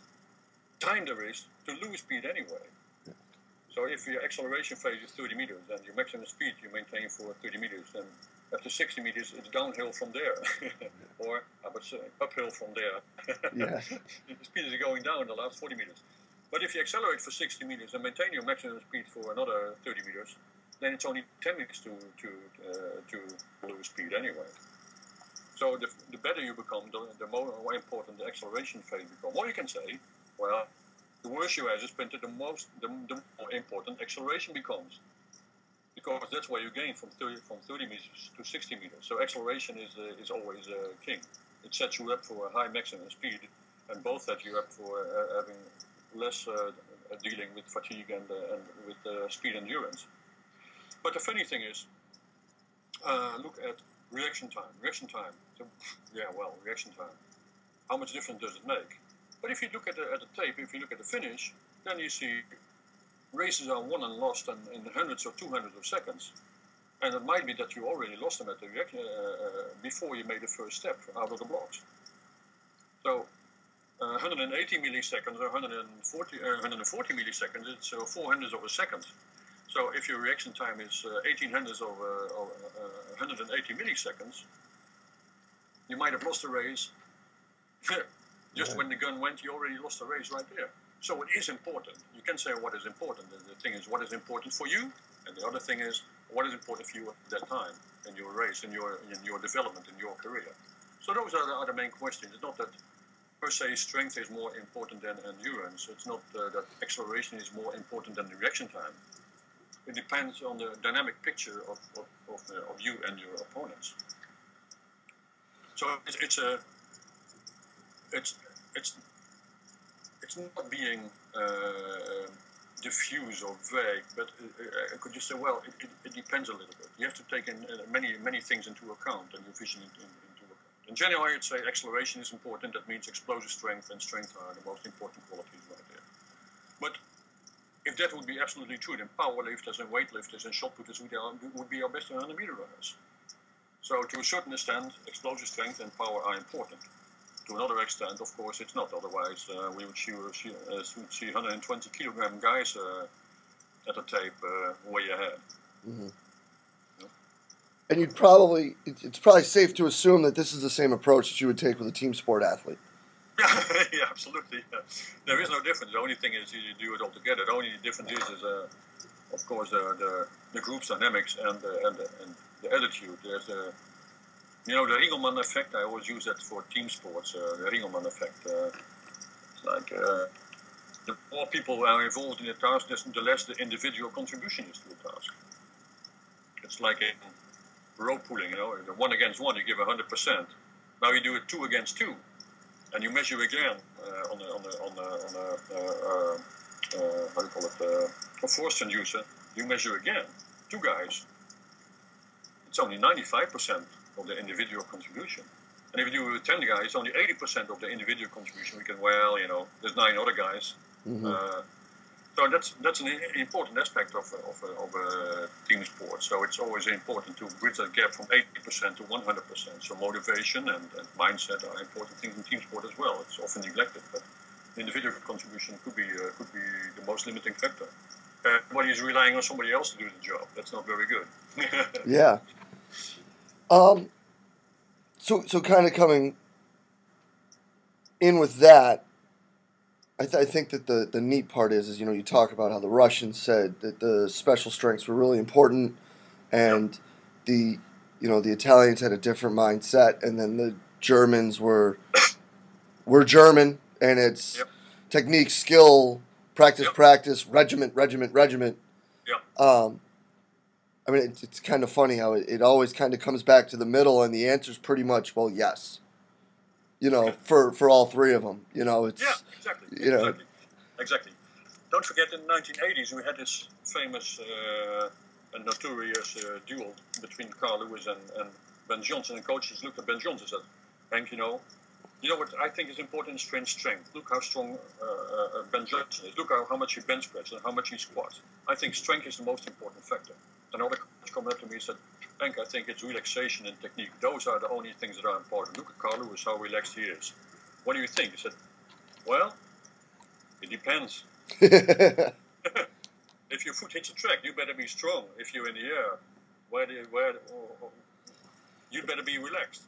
time there is to lose speed anyway. So if your acceleration phase is 30 meters and your maximum speed you maintain for 30 meters, then after 60 meters it's downhill from there, or I would say uphill from there. Yeah. the speed is going down the last 40 meters. But if you accelerate for 60 meters and maintain your maximum speed for another 30 meters, then it's only 10 meters to to uh, to lose speed anyway. So the, the better you become, the, the more, more important the acceleration phase becomes. Or you can say, well, the worse you are as a sprinter, the most the, the more important acceleration becomes. Because that's where you gain from 30, from 30 meters to 60 meters. So acceleration is uh, is always uh, king. It sets you up for a high maximum speed, and both set you up for uh, having less uh, dealing with fatigue and, uh, and with uh, speed endurance. But the funny thing is, uh, look at reaction time. Reaction time. So, yeah, well, reaction time. How much difference does it make? But if you look at the, at the tape, if you look at the finish, then you see races are won and lost in, in hundreds or two hundreds of seconds. And it might be that you already lost them at the reaction, uh, uh, before you made the first step out of the blocks. So uh, 180 milliseconds or 140, uh, 140 milliseconds, it's uh, 400 of a second. So if your reaction time is uh, 1800 of, uh, of 180 milliseconds, you might have lost the race. Just Right. when the gun went, you already lost the race right there. So it is important. You can say what is important. The, the thing is what is important for you, and the other thing is what is important for you at that time in your race, in your in your development, in your career. So those are the, are the main questions. It's not that per se strength is more important than endurance. It's not uh, that acceleration is more important than the reaction time. It depends on the dynamic picture of, of, of, uh, of you and your opponents. So it's, it's a it's it's it's not being uh, diffuse or vague, but uh, I could just say, well, it, it, it depends a little bit. You have to take in uh, many many things into account and your vision in, in, into account. In general, I'd say acceleration is important. That means explosive strength and strength are the most important qualities right there. But if that would be absolutely true, then powerlifters and weightlifters and shot putters would, would be our best 100 meter runners. So to a certain extent, explosive strength and power are important. To another extent, of course, it's not. Otherwise, uh, we would see, uh, see 120 kilogram guys uh, at the tape uh, way ahead. And you'd probably, it's probably safe to assume that this is the same approach that you would take with a team sport athlete. yeah, absolutely. Yeah. There is no difference. The only thing is you do it all together. The only difference is, is uh, of course, the, the, the group's dynamics and the, and, the, and the attitude. There's the, you know, the Ringelmann effect. I always use that for team sports. Uh, the Ringelmann effect. Uh, it's like uh, the more people are involved in the task, the less the individual contribution is to the task. It's like a rope pulling. You know, the one against one, you give hundred percent. Now you do it two against two and you measure again uh, on a, on a, on a, on a uh, uh, uh, how do you call it, uh, a force transducer, you measure again, two guys. It's only 95% of the individual contribution. And if you do it with 10 guys, only 80% of the individual contribution. We can, well, you know, there's nine other guys. Mhm. Uh, so that's that's an important aspect of, of, a- of a team sport. So it's always important to bridge that gap from 80% to 100%. So motivation and, and mindset are important things in team sport as well. It's often neglected, but individual contribution could be uh, could be the most limiting factor. Everybody is relying on somebody else to do the job. That's not very good. Yeah. Um. So so kind of coming in with that, I, th- I think that the the neat part is is you know you talk about how the Russians said that the special strengths were really important, and the you know the Italians had a different mindset, and then the Germans were were German, and it's Yep. technique, skill, practice, Yep. practice, regiment, regiment, regiment. Yep. Um, I mean, it's, it's kind of funny how it, it always kind of comes back to the middle, and the answer's pretty much, well, yes. You know, for, for all three of them. You know, it's Yeah, exactly. you know. Exactly. exactly. Don't forget, in the 1980s, we had this famous uh, and notorious uh, duel between Carl Lewis and, and Ben Johnson. And coaches looked at Ben Johnson and said, Hank, you know, you know what I think is important is strength strength. Look how strong uh, uh, Ben Johnson is. Look how, how much he bench press and how much he squats. I think strength is the most important factor. Another coach came up to me and said, Hank, I think it's relaxation and technique. Those are the only things that are important. Look at Carl Lewis, how relaxed he is. What do you think? He said, well, it depends. If your foot hits a track, you better be strong. If you're in the air, where the, where oh, oh, or, or, you'd better be relaxed.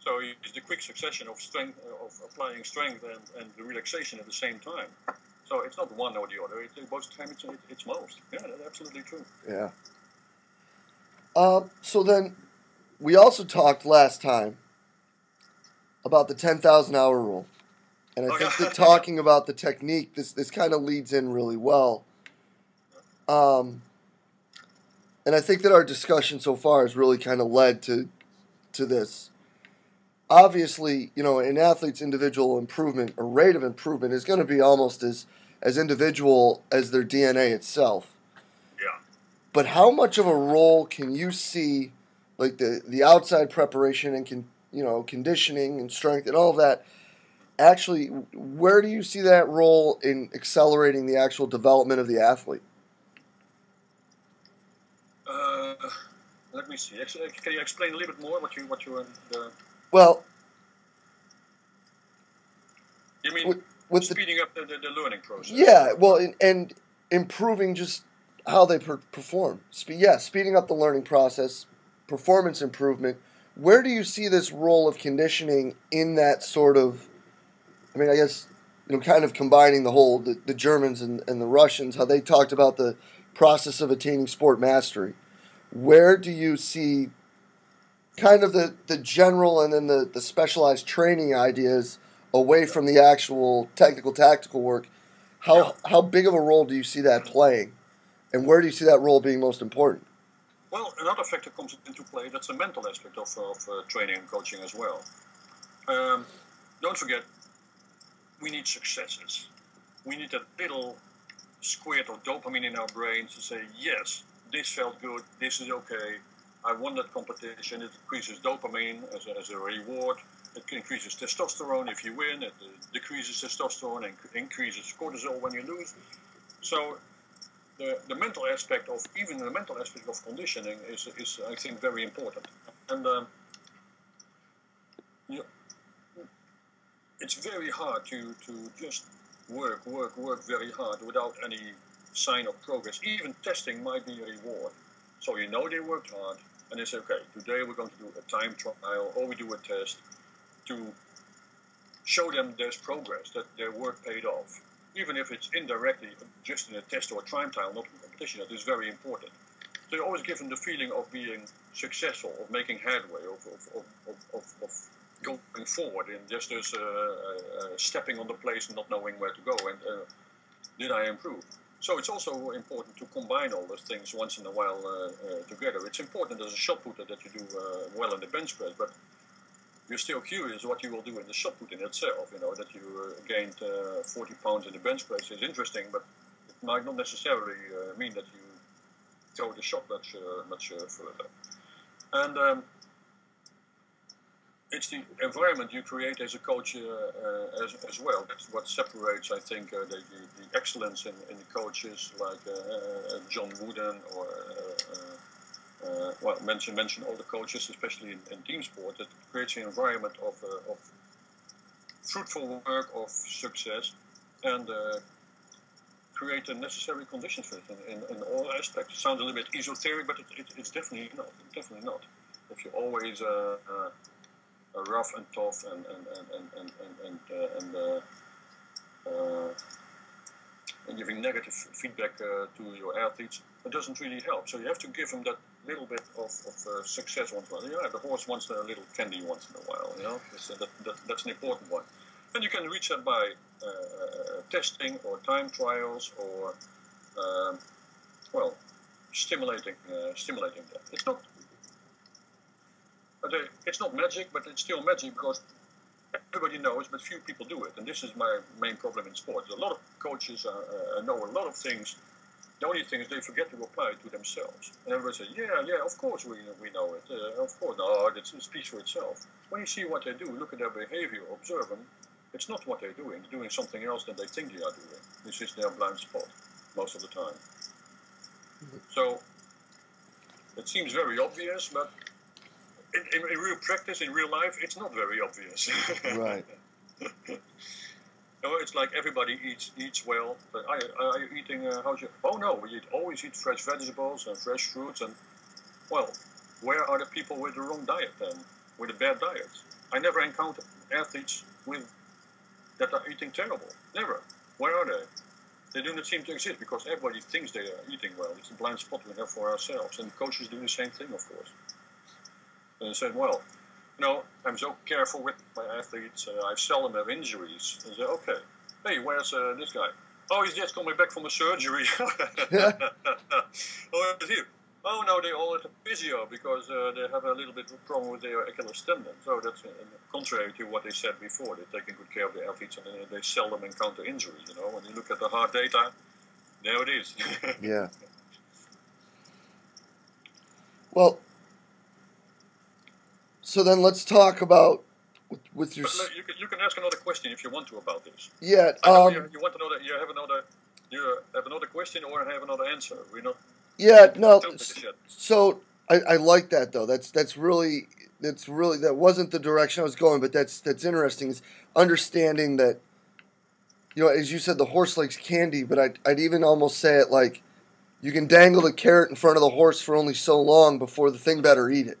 So it's the quick succession of strength, of applying strength and, and the relaxation at the same time. So it's not one or the other. It's most of the time, it's, it's most. Yeah, that's absolutely true. Yeah. Um, so then, we also talked last time about the 10,000 hour rule. And I Oh, think that talking about the technique, this, this kind of leads in really well. Um, and I think that our discussion so far has really kind of led to, to this. Obviously, you know, an athlete's individual improvement or rate of improvement is going to be almost as, as individual as their DNA itself. But how much of a role can you see, like the the outside preparation and can you know conditioning and strength and all of that? Actually, where do you see that role in accelerating the actual development of the athlete? Uh, let me see. Can you explain a little bit more what you what you the well? You mean with, with speeding the, up the, the, the, learning process? Yeah, well, and, and improving just how they per- perform. Spe- yeah, speeding up the learning process, performance improvement. Where do you see this role of conditioning in that sort of? I mean, I guess you know, kind of combining the whole the, the Germans and, and the Russians, how they talked about the process of attaining sport mastery. Where do you see kind of the, the general and then the, the specialized training ideas away from the actual technical tactical work? How, how big of a role do you see that playing? And where do you see that role being most important? Well, another factor comes into play that's the mental aspect of, of uh, training and coaching as well. Um, don't forget, we need successes. We need a little squirt of dopamine in our brains to say, yes, this felt good, this is okay, I won that competition. It increases dopamine as a, as a reward. It increases testosterone if you win. It decreases testosterone and increases cortisol when you lose. So the, the mental aspect of even the mental aspect of conditioning is, is I think very important. And um, you, it's very hard to, to just work, work, work very hard without any sign of progress. Even testing might be a reward. So you know they worked hard, and they say, okay, today we're going to do a time trial or we do a test to show them there's progress, that their work paid off. Even if it's indirectly just in a test or a time trial, not in a competition, that is very important. So you're always given the feeling of being successful, of making headway, of, of, of, of, of going forward, and just as uh, uh, stepping on the place and not knowing where to go. And uh, did I improve? So it's also important to combine all those things once in a while uh, uh, together. It's important as a shot putter that you do uh, well in the bench press, but you're still curious what you will do in the shot put in itself. You know that you uh, gained uh, 40 pounds in the bench press is interesting, but it might not necessarily uh, mean that you throw the shot much much further. And um, it's the environment you create as a coach uh, uh, as, as well. That's what separates, I think, uh, the, the, excellence in, in the coaches like uh, uh, John Wooden or uh, well, mention mention all the coaches, especially in, in team sport. That creates an environment of, of fruitful work, of success, and create the necessary conditions for it in, in, in, all aspects. It sounds a little bit esoteric, but it, it, it's definitely not. Definitely not. If you're always rough and tough and and and and and and, uh, and, uh, uh, and giving negative feedback uh, to your athletes, it doesn't really help. So you have to give them that little bit of, of uh, success once in a while. Yeah, the horse wants a little candy once in a while. You know, uh, that, that, that's an important one. And you can reach that by testing or time trials or um, well, stimulating stimulating that. It's not uh, it's not magic, but it's still magic because everybody knows, but few people do it. And this is my main problem in sports. A lot of coaches uh, uh, know a lot of things. The only thing is they forget to apply it to themselves. And everybody says, yeah, yeah, of course we, we know it. Uh, of course, no, it speaks for itself. When you see what they do, look at their behavior, observe them, it's not what they're doing. They're doing something else than they think they are doing. This is their blind spot most of the time. So it seems very obvious, but in, in, in, real practice, in real life, it's not very obvious. right. No, it's like everybody eats eats well. But are, are you eating? Uh, how's your? Oh no, we eat, always eat fresh vegetables and fresh fruits. And well, where are the people with the wrong diet then? With a bad diet? I never encountered athletes with that are eating terrible. Never. Where are they? They do not seem to exist because everybody thinks they are eating well. It's a blind spot we have for ourselves, and coaches do the same thing, of course and said, well, know, I'm so careful with my athletes. Uh, I seldom have injuries. I said, okay, hey, where's uh, this guy? Oh, he's just coming back from a surgery. oh, is he? Oh no, they all at a physio because uh, they have a little bit of problem with their Achilles tendon. So that's uh, contrary to what they said before. They're taking good care of their athletes and they seldom encounter injuries. You know, when you look at the hard data, there it is. yeah. Well, so then let's talk about with, with your. But you can, you can ask another question if you want to about this. Yeah. Um, you, you want another. You have another. You have another question or have another answer. We not. yeah. No. Don't take a shit. So I, I like that though. That's that's really that's really that wasn't the direction I was going, but that's that's interesting. Is understanding that. You know, as you said, the horse likes candy, but I'd, I'd even almost say it like, you can dangle the carrot in front of the horse for only so long before the thing better eat it.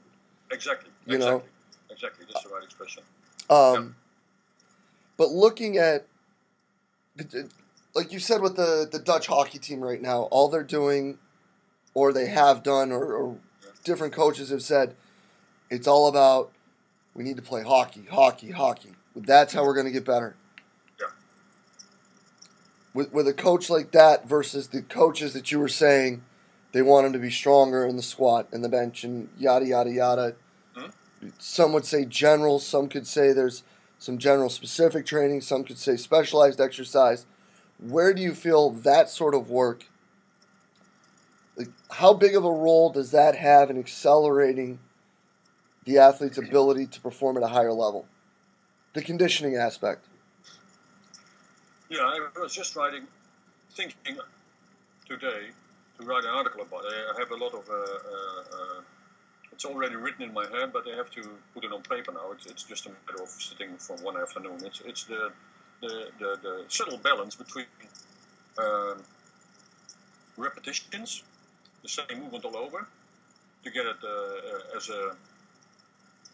Exactly. You know? exactly. Exactly. That's the right expression. Um, But looking at, like you said with the, the Dutch hockey team right now, all they're doing, or they have done, or, or different coaches have said, it's all about we need to play hockey, hockey, hockey. That's how we're going to get better. Yeah. With, with a coach like that versus the coaches that you were saying, they want them to be stronger in the squat and the bench and yada yada yada. Some would say general. Some could say there's some general specific training. Some could say specialized exercise. Where do you feel that sort of work? Like, how big of a role does that have in accelerating the athlete's ability to perform at a higher level? The conditioning aspect. Yeah, I was just writing, thinking today to write an article about it. I have a lot of. Uh, uh, uh, it's already written in my head, but I have to put it on paper now. It's, it's just a matter of sitting for one afternoon. It's it's the the, the, the subtle balance between um, repetitions, the same movement all over, to get it uh, uh, as a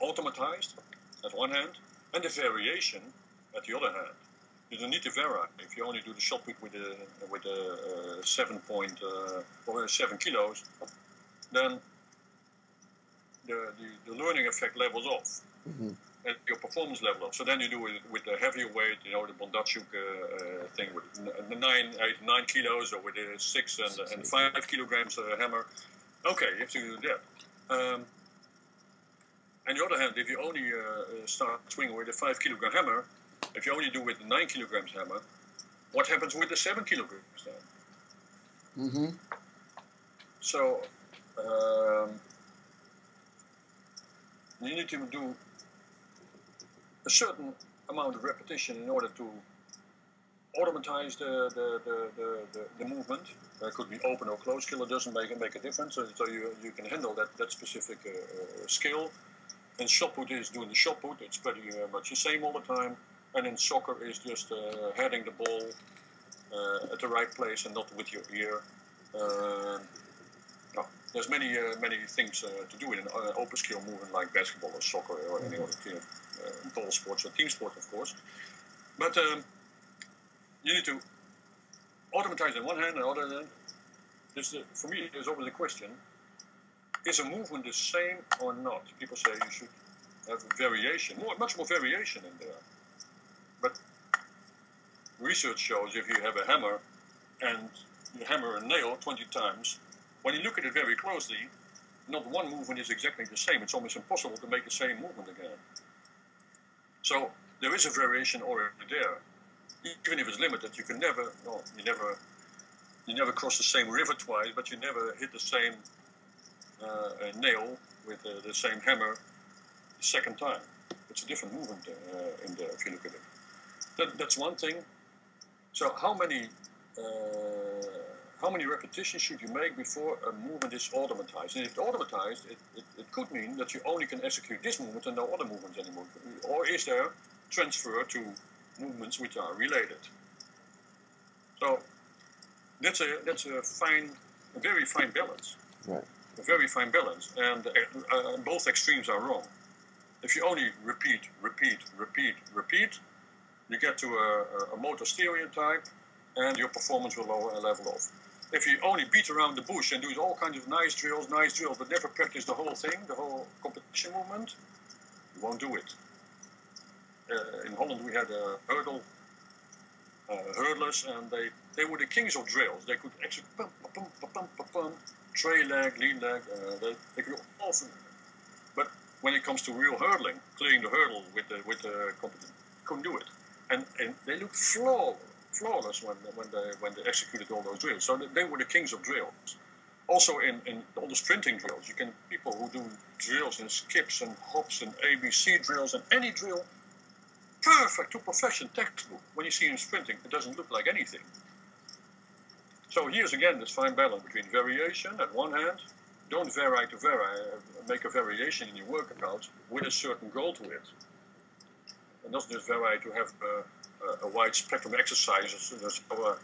automatized at one hand, and the variation at the other hand. You don't need to vary. If you only do the shot with a with a uh, seven point uh, or seven kilos, then the, the, the learning effect levels off Mhm. and your performance level off. So then you do it with the heavier weight, you know, the Bondarchuk uh, uh, thing with n- the nine, eight, nine kilos, or with the six and, and five kilograms uh, hammer. Okay, you have to do that. Um, on the other hand, if you only uh, uh, start swinging with a five kilogram hammer, if you only do with the nine kilograms hammer, what happens with the seven kilograms then? Mm-hmm. So um, you need to do a certain amount of repetition in order to automatize the, the, the, the, the, movement. It could be open or closed skill, it doesn't make, make a difference. So, so you, you can handle that, that specific uh, uh, skill. And shot put is doing the shot put, it's pretty uh, much the same all the time. And in soccer is just uh, heading the ball uh, at the right place and not with your ear. There's many uh, many things uh, to do in an uh, open skill movement like basketball or soccer or any other kind of uh, ball sports or team sport, of course. But um, you need to automatize on one hand, and other hand, this, uh, for me, there's always the question: Is a movement the same or not? People say you should have variation, more, much more variation in there. But research shows if you have a hammer and you hammer a nail 20 times, when you look at it very closely, not one movement is exactly the same. It's almost impossible to make the same movement again. So there is a variation already there. Even if it's limited, you can never, no, you never, you never cross the same river twice, but you never hit the same uh, uh, nail with uh, the same hammer the second time. It's a different movement uh, in there if you look at it. That, that's one thing. So how many uh, how many repetitions should you make before a movement is automatized? And if it's automatized, it, it, it could mean that you only can execute this movement and no other movements anymore. Or is there transfer to movements which are related? So that's a that's a fine, a very fine balance. Right. A very fine balance, and uh, uh, both extremes are wrong. If you only repeat, repeat, repeat, repeat, you get to a, a motor stereotype, and your performance will lower a level off. If you only beat around the bush and do all kinds of nice drills, nice drills, but never practice the whole thing, the whole competition movement, you won't do it. Uh, in Holland, we had a hurdle uh, hurdlers, and they, they were the kings of drills. They could actually pump, pump, pump, pump, pump, pump, trail leg, lead leg. Uh, they, they could often, but when it comes to real hurdling, clearing the hurdle with the with the competition, couldn't do it. And, and they looked flawless, flawless when when they when they executed all those drills. So they were the kings of drills. also in, in all the sprinting drills, you can people who do drills and skips and hops and ABC drills and any drill, perfect to perfection textbook. When you see him sprinting, it doesn't look like anything. So here's again this fine balance between variation at one hand, don't vary to vary, uh, make a variation in your workouts with a certain goal to it. And not just vary to have uh, a wide spectrum of exercises. So, uh,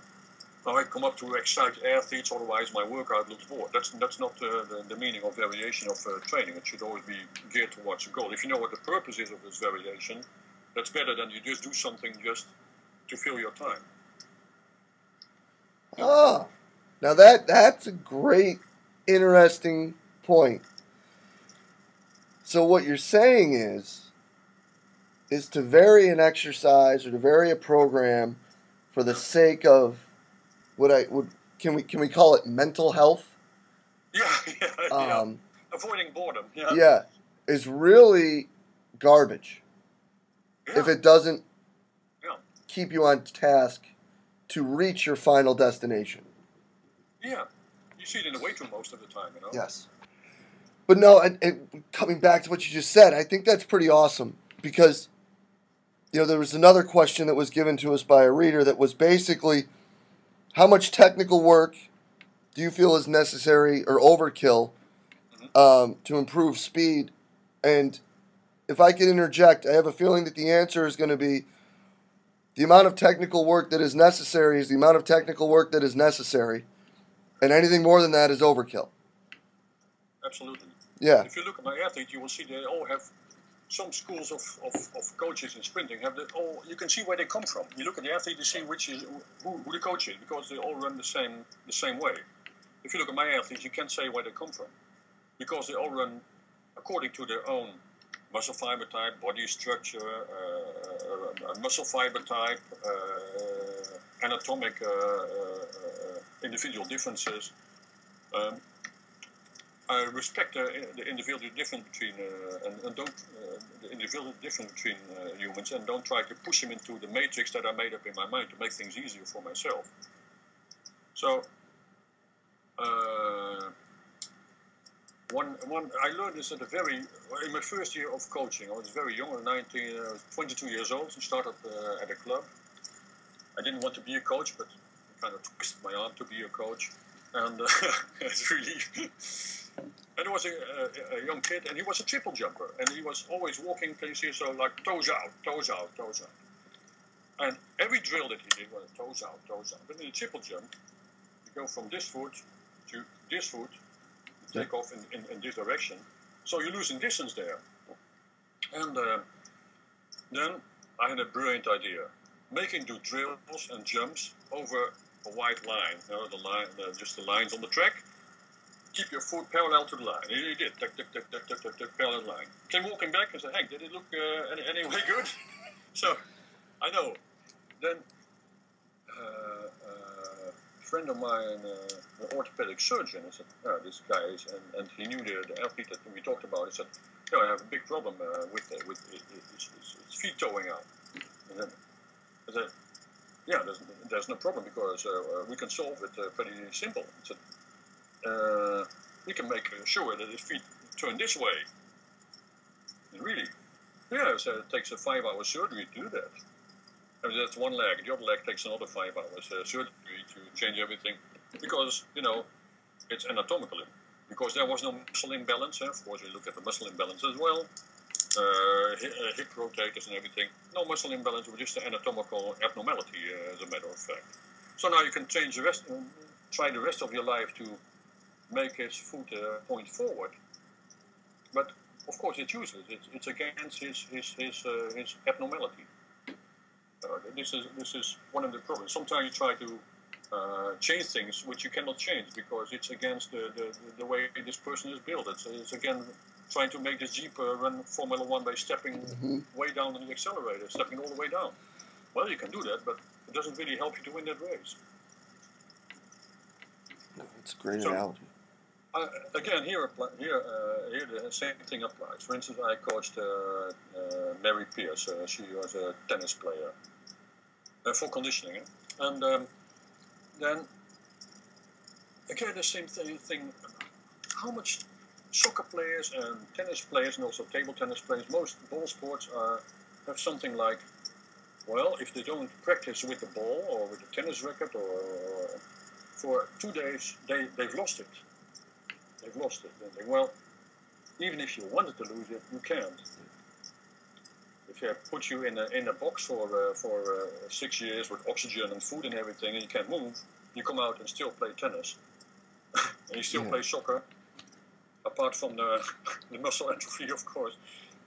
I come up to excite athletes, otherwise my workout looks bored. That's that's not uh, the, the meaning of variation of uh, training. It should always be geared towards a goal. If you know what the purpose is of this variation, that's better than you just do something just to fill your time. Ah, now that that's a great, interesting point. So what you're saying is, is to vary an exercise or to vary a program for the sake of what I would can we can we call it mental health? Yeah, yeah, um, yeah. Avoiding boredom. Yeah. Yeah, is really garbage. Yeah. If it doesn't keep you on task to reach your final destination. Yeah, you see it in the weight room most of the time, you know. Yes, but no, and, and coming back to what you just said, I think that's pretty awesome because you know there was another question that was given to us by a reader that was basically how much technical work do you feel is necessary or overkill um, to improve speed? And if I can interject, I have a feeling that the answer is going to be the amount of technical work that is necessary is the amount of technical work that is necessary, and anything more than that is overkill. Absolutely. Yeah. If you look at my athletes, you will see they all have some schools of, of, of, coaches in sprinting have the all you can see where they come from. You look at the athlete, you see which is who, who the coach is because they all run the same the same way. If you look at my athletes, you can't say where they come from because they all run according to their own muscle fiber type, body structure, uh, uh, muscle fiber type, uh, anatomic uh, uh, uh, individual differences. Um, I respect uh, the individual difference between uh, and, and, don't uh, the individual difference between uh, humans and don't try to push them into the matrix that I made up in my mind to make things easier for myself. So uh, one one I learned this at a very in my first year of coaching. I was very young, was 19, I 22 years old, and started uh, at a club. I didn't want to be a coach, but kind of twisted my arm to be a coach, and it's really. And there was a, a, a, young kid, and he was a triple jumper, and he was always walking, you see, so like toes out, toes out, toes out. And every drill that he did was toes out, toes out. But in the triple jump, you go from this foot to this foot, take off in, in, in, this direction. So you're losing distance there. And uh, then I had a brilliant idea. Making do drills and jumps over a white line, you know, the line, uh, just the lines on the track, keep your foot parallel to the line. And he did, tuck, tuck, tuck, tuck, tuck, tuck, parallel line. Came walking back and said, Hank, did it look uh, any, any way good? so, I know. Then, uh, uh, a friend of mine, uh, an orthopedic surgeon, I said, oh, this guy is, and, and he knew the, the athlete that we talked about. He said, you know, I have a big problem uh, with, uh, with his, feet toeing out. And then I said, yeah, there's, there's no problem because uh, we can solve it uh, pretty simple. Said, uh, can make sure that his feet turn this way. And really, yeah, so it takes a five hour surgery to do that. I mean, that's one leg. The other leg takes another five hours uh, surgery to change everything because, you know, it's anatomical. Because there was no muscle imbalance. Eh? Of course, we look at the muscle imbalance as well. Uh, hip, uh, hip rotators and everything. No muscle imbalance, but just an anatomical abnormality, uh, as a matter of fact. So now you can change the rest, try the rest of your life to make his foot uh, point forward. But of course, it's useless. It's, it's against his his his, uh, his abnormality. Uh, this is this is one of the problems. Sometimes you try to uh, change things which you cannot change because it's against the, the, the way this person is built. It's, it's again trying to make this Jeep uh, run Formula One by stepping mm-hmm. way down on the accelerator, stepping all the way down. Well, you can do that, but it doesn't really help you to win that race. No, it's a great so, analogy. Uh, again, here, here, uh, here the same thing applies. For instance, I coached uh, uh Mary Pierce. Uh, she was a tennis player uh, for conditioning, and um, then again, the same thing, thing. How much soccer players and tennis players, and also table tennis players, most ball sports are, have something like, well, if they don't practice with the ball or with the tennis racket or, or for two days, they, they've lost it. They've lost it. And well, even if you wanted to lose it, you can't. If they put you in a, in a box for, uh, for uh, six years with oxygen and food and everything, and you can't move, you come out and still play tennis. and you still Yeah. play soccer, apart from the, the muscle atrophy, of course.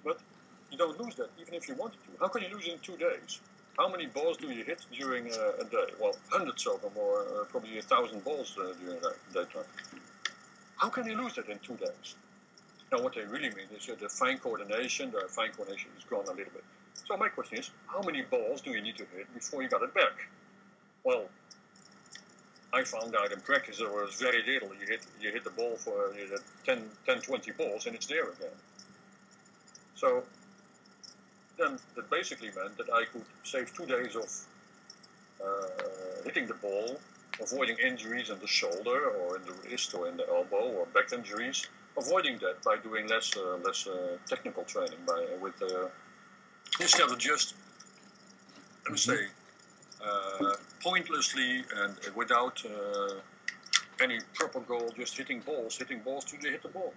But you don't lose that, even if you wanted to. How can you lose in two days? How many balls do you hit during uh, a day? Well, hundreds of them, or uh, probably a thousand balls uh, during that, that time. How can you lose that in two days? Now, what they really mean is that the fine coordination. The fine coordination is gone a little bit. So my question is, how many balls do you need to hit before you got it back? Well, I found out in practice there was very little. You hit you hit the ball for you hit 10, 10, 20 balls, and it's there again. So then that basically meant that I could save two days of uh, hitting the ball, avoiding injuries in the shoulder or in the wrist or in the elbow or back injuries. Avoiding that by doing less uh, less uh, technical training by with uh, instead of just let me say uh, pointlessly and without uh, any proper goal, just hitting balls, hitting balls to hit the ball.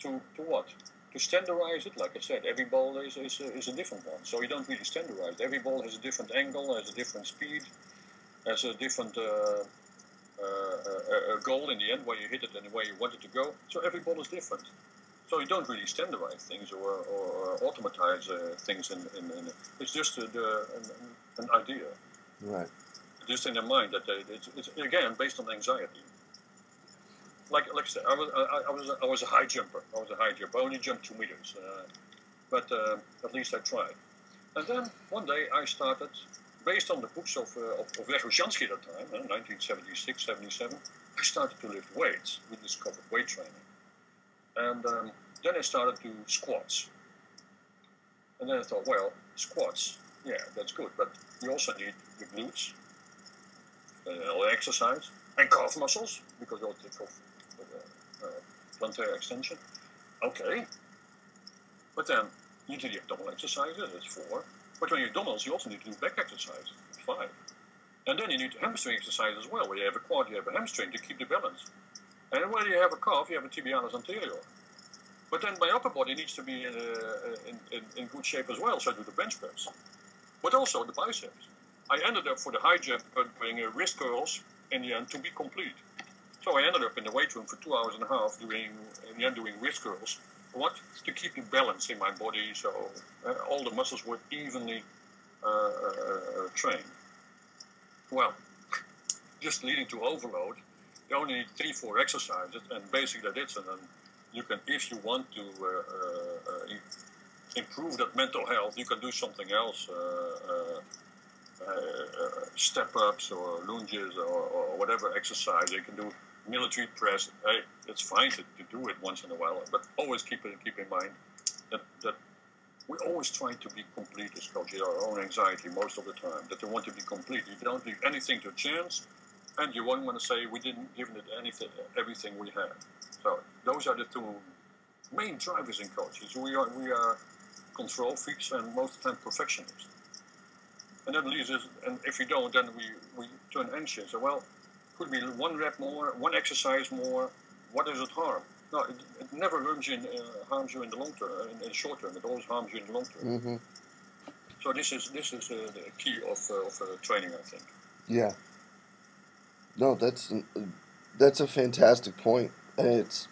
To to what? To standardize it, like I said, every ball is, is, a, is a different one. So you don't really standardize. Every ball has a different angle, has a different speed, has a different uh, uh, uh, goal in the end where you hit it and where you want it to go. So every ball is different. So you don't really standardize things or, or, or automatize uh, things in, in, in it's just uh, the, an, an idea Right. just in their mind that they, it's, it's again based on anxiety. Like like I said, I was I, I was I was a high jumper. I was a high jumper. I only jumped two meters, uh, but uh, at least I tried. And then one day I started, based on the books of uh, of, of Verkhoshansky at that time, uh, 1976, 77. I started to lift weights. We discovered weight training, and um, then I started to squats. And then I thought, well, squats, yeah, that's good, but you also need the glutes, uh, exercise, and calf muscles, because they'll take off uh, uh, plantar extension. Okay. But then you do the abdominal exercises, that's four. But when you do abdominals, you also need to do back exercise, five. And then you need hamstring exercise as well, where you have a quad, you have a hamstring to keep the balance. And when you have a calf, you have a tibialis anterior. But then my upper body needs to be in, uh, in, in, in good shape as well, so I do the bench press. But also the biceps. I ended up for the high jump uh, doing uh, wrist curls in the end to be complete. So I ended up in the weight room for two hours and a half doing, in the end, doing wrist curls. What? To keep the balance in my body so uh, all the muscles were evenly uh, uh, trained. Well, just leading to overload, you only need three, four exercises, and basically that's it. And then you can, if you want to uh, uh, improve that mental health, you can do something else. Uh, uh, step ups or lunges or, or whatever exercise. You can do military press. Hey, it's fine to, to do it once in a while, but always keep it keep in mind that, that we always try to be complete as coaches, our own anxiety most of the time, that they want to be complete. You don't leave anything to chance, and you won't want to say we didn't give it anything, everything we had. So those are the two main drivers in coaches. We are we are control freaks and most of the time perfectionists. And that leaves us, and if we don't, then we, we turn anxious. So, well, could be one rep more, one exercise more. What does it harm? No, it, it never harms you, in, uh, harms you in the long term, in, in the short term. It always harms you in the long term. hmm So this is this is uh, the key of, uh, of uh, training, I think. Yeah. No, that's that's a fantastic point, and it's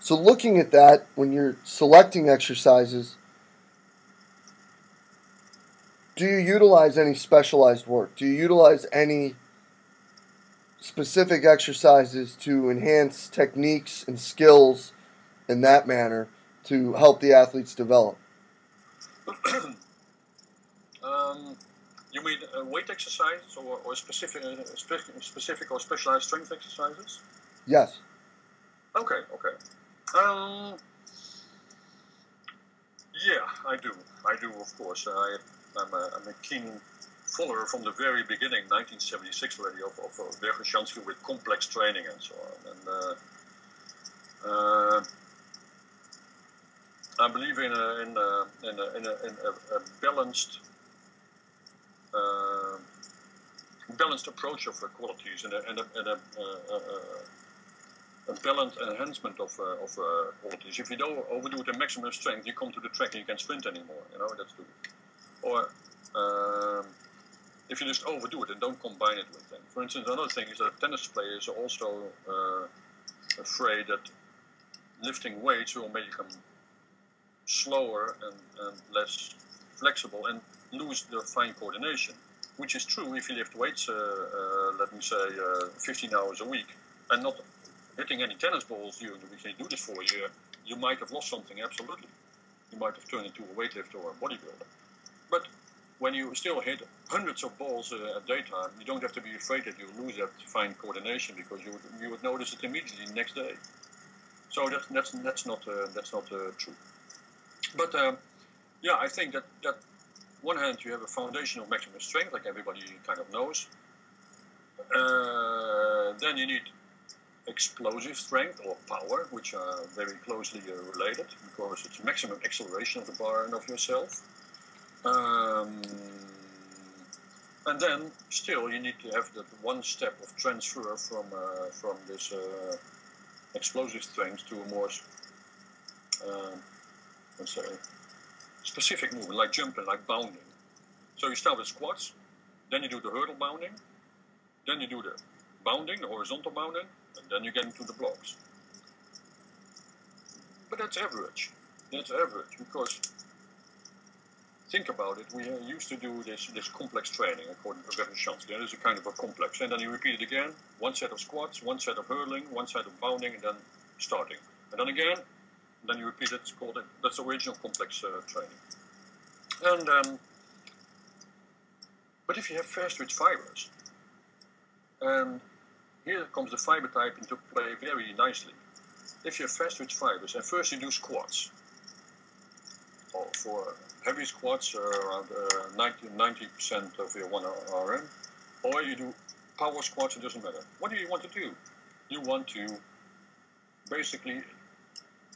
so looking at that when you're selecting exercises. Do you utilize any specialized work? Do you utilize any specific exercises to enhance techniques and skills in that manner to help the athletes develop? um, you mean uh, weight exercises or, or specific, uh, spe- specific or specialized strength exercises? Yes. Okay, okay. Um, yeah, I do. I do, of course. I, I'm, a, I'm a keen follower from the very beginning, 1976 already, of, of, of with complex training and so on. And uh, uh, I believe in a, in a, in a, in a, in a, a balanced uh, balanced approach of uh, qualities and a, and a, and a, uh, uh, a balanced enhancement of, of qualities. If you don't overdo it to maximum strength, you come to the track and you can't sprint anymore. You know that's the or um, if you just overdo it and don't combine it with them. For instance, another thing is that tennis players are also uh, afraid that lifting weights will make them slower and, and less flexible and lose the fine coordination, which is true if you lift weights, uh, uh, let me say, uh, 15 hours a week, and not hitting any tennis balls during the week. You do this for a year, you might have lost something, absolutely. You might have turned into a weightlifter or a bodybuilder. But when you still hit hundreds of balls uh, at daytime, you don't have to be afraid that you lose that fine coordination because you would, you would notice it immediately next day. So that's that's that's not uh, that's not uh, true. But um, yeah, I think that that one hand you have a foundation of maximum strength, like everybody kind of knows. Uh, then you need explosive strength or power, which are very closely uh, related because it's maximum acceleration of the bar and of yourself. Um, and then still you need to have that one step of transfer from uh, from this uh, explosive strength to a more uh, let's say specific movement like jumping like bounding. So you start with squats then you do the hurdle bounding then you do the bounding the horizontal bounding and then you get into the blocks. But that's average. That's average because think about it, we used to do this this complex training according to Verkhoshansky. That is a kind of a complex. And then you repeat it again, one set of squats, one set of hurdling, one set of bounding, and then starting. And then again, and then you repeat it, it's called it, that's original complex uh, training. And um, But if you have fast twitch fibers, and here comes the fiber type into play very nicely. If you have fast twitch fibers, and first you do squats, or for heavy squats are around uh, 90 percent of your one RM, or you do power squats. It doesn't matter. What do you want to do? You want to basically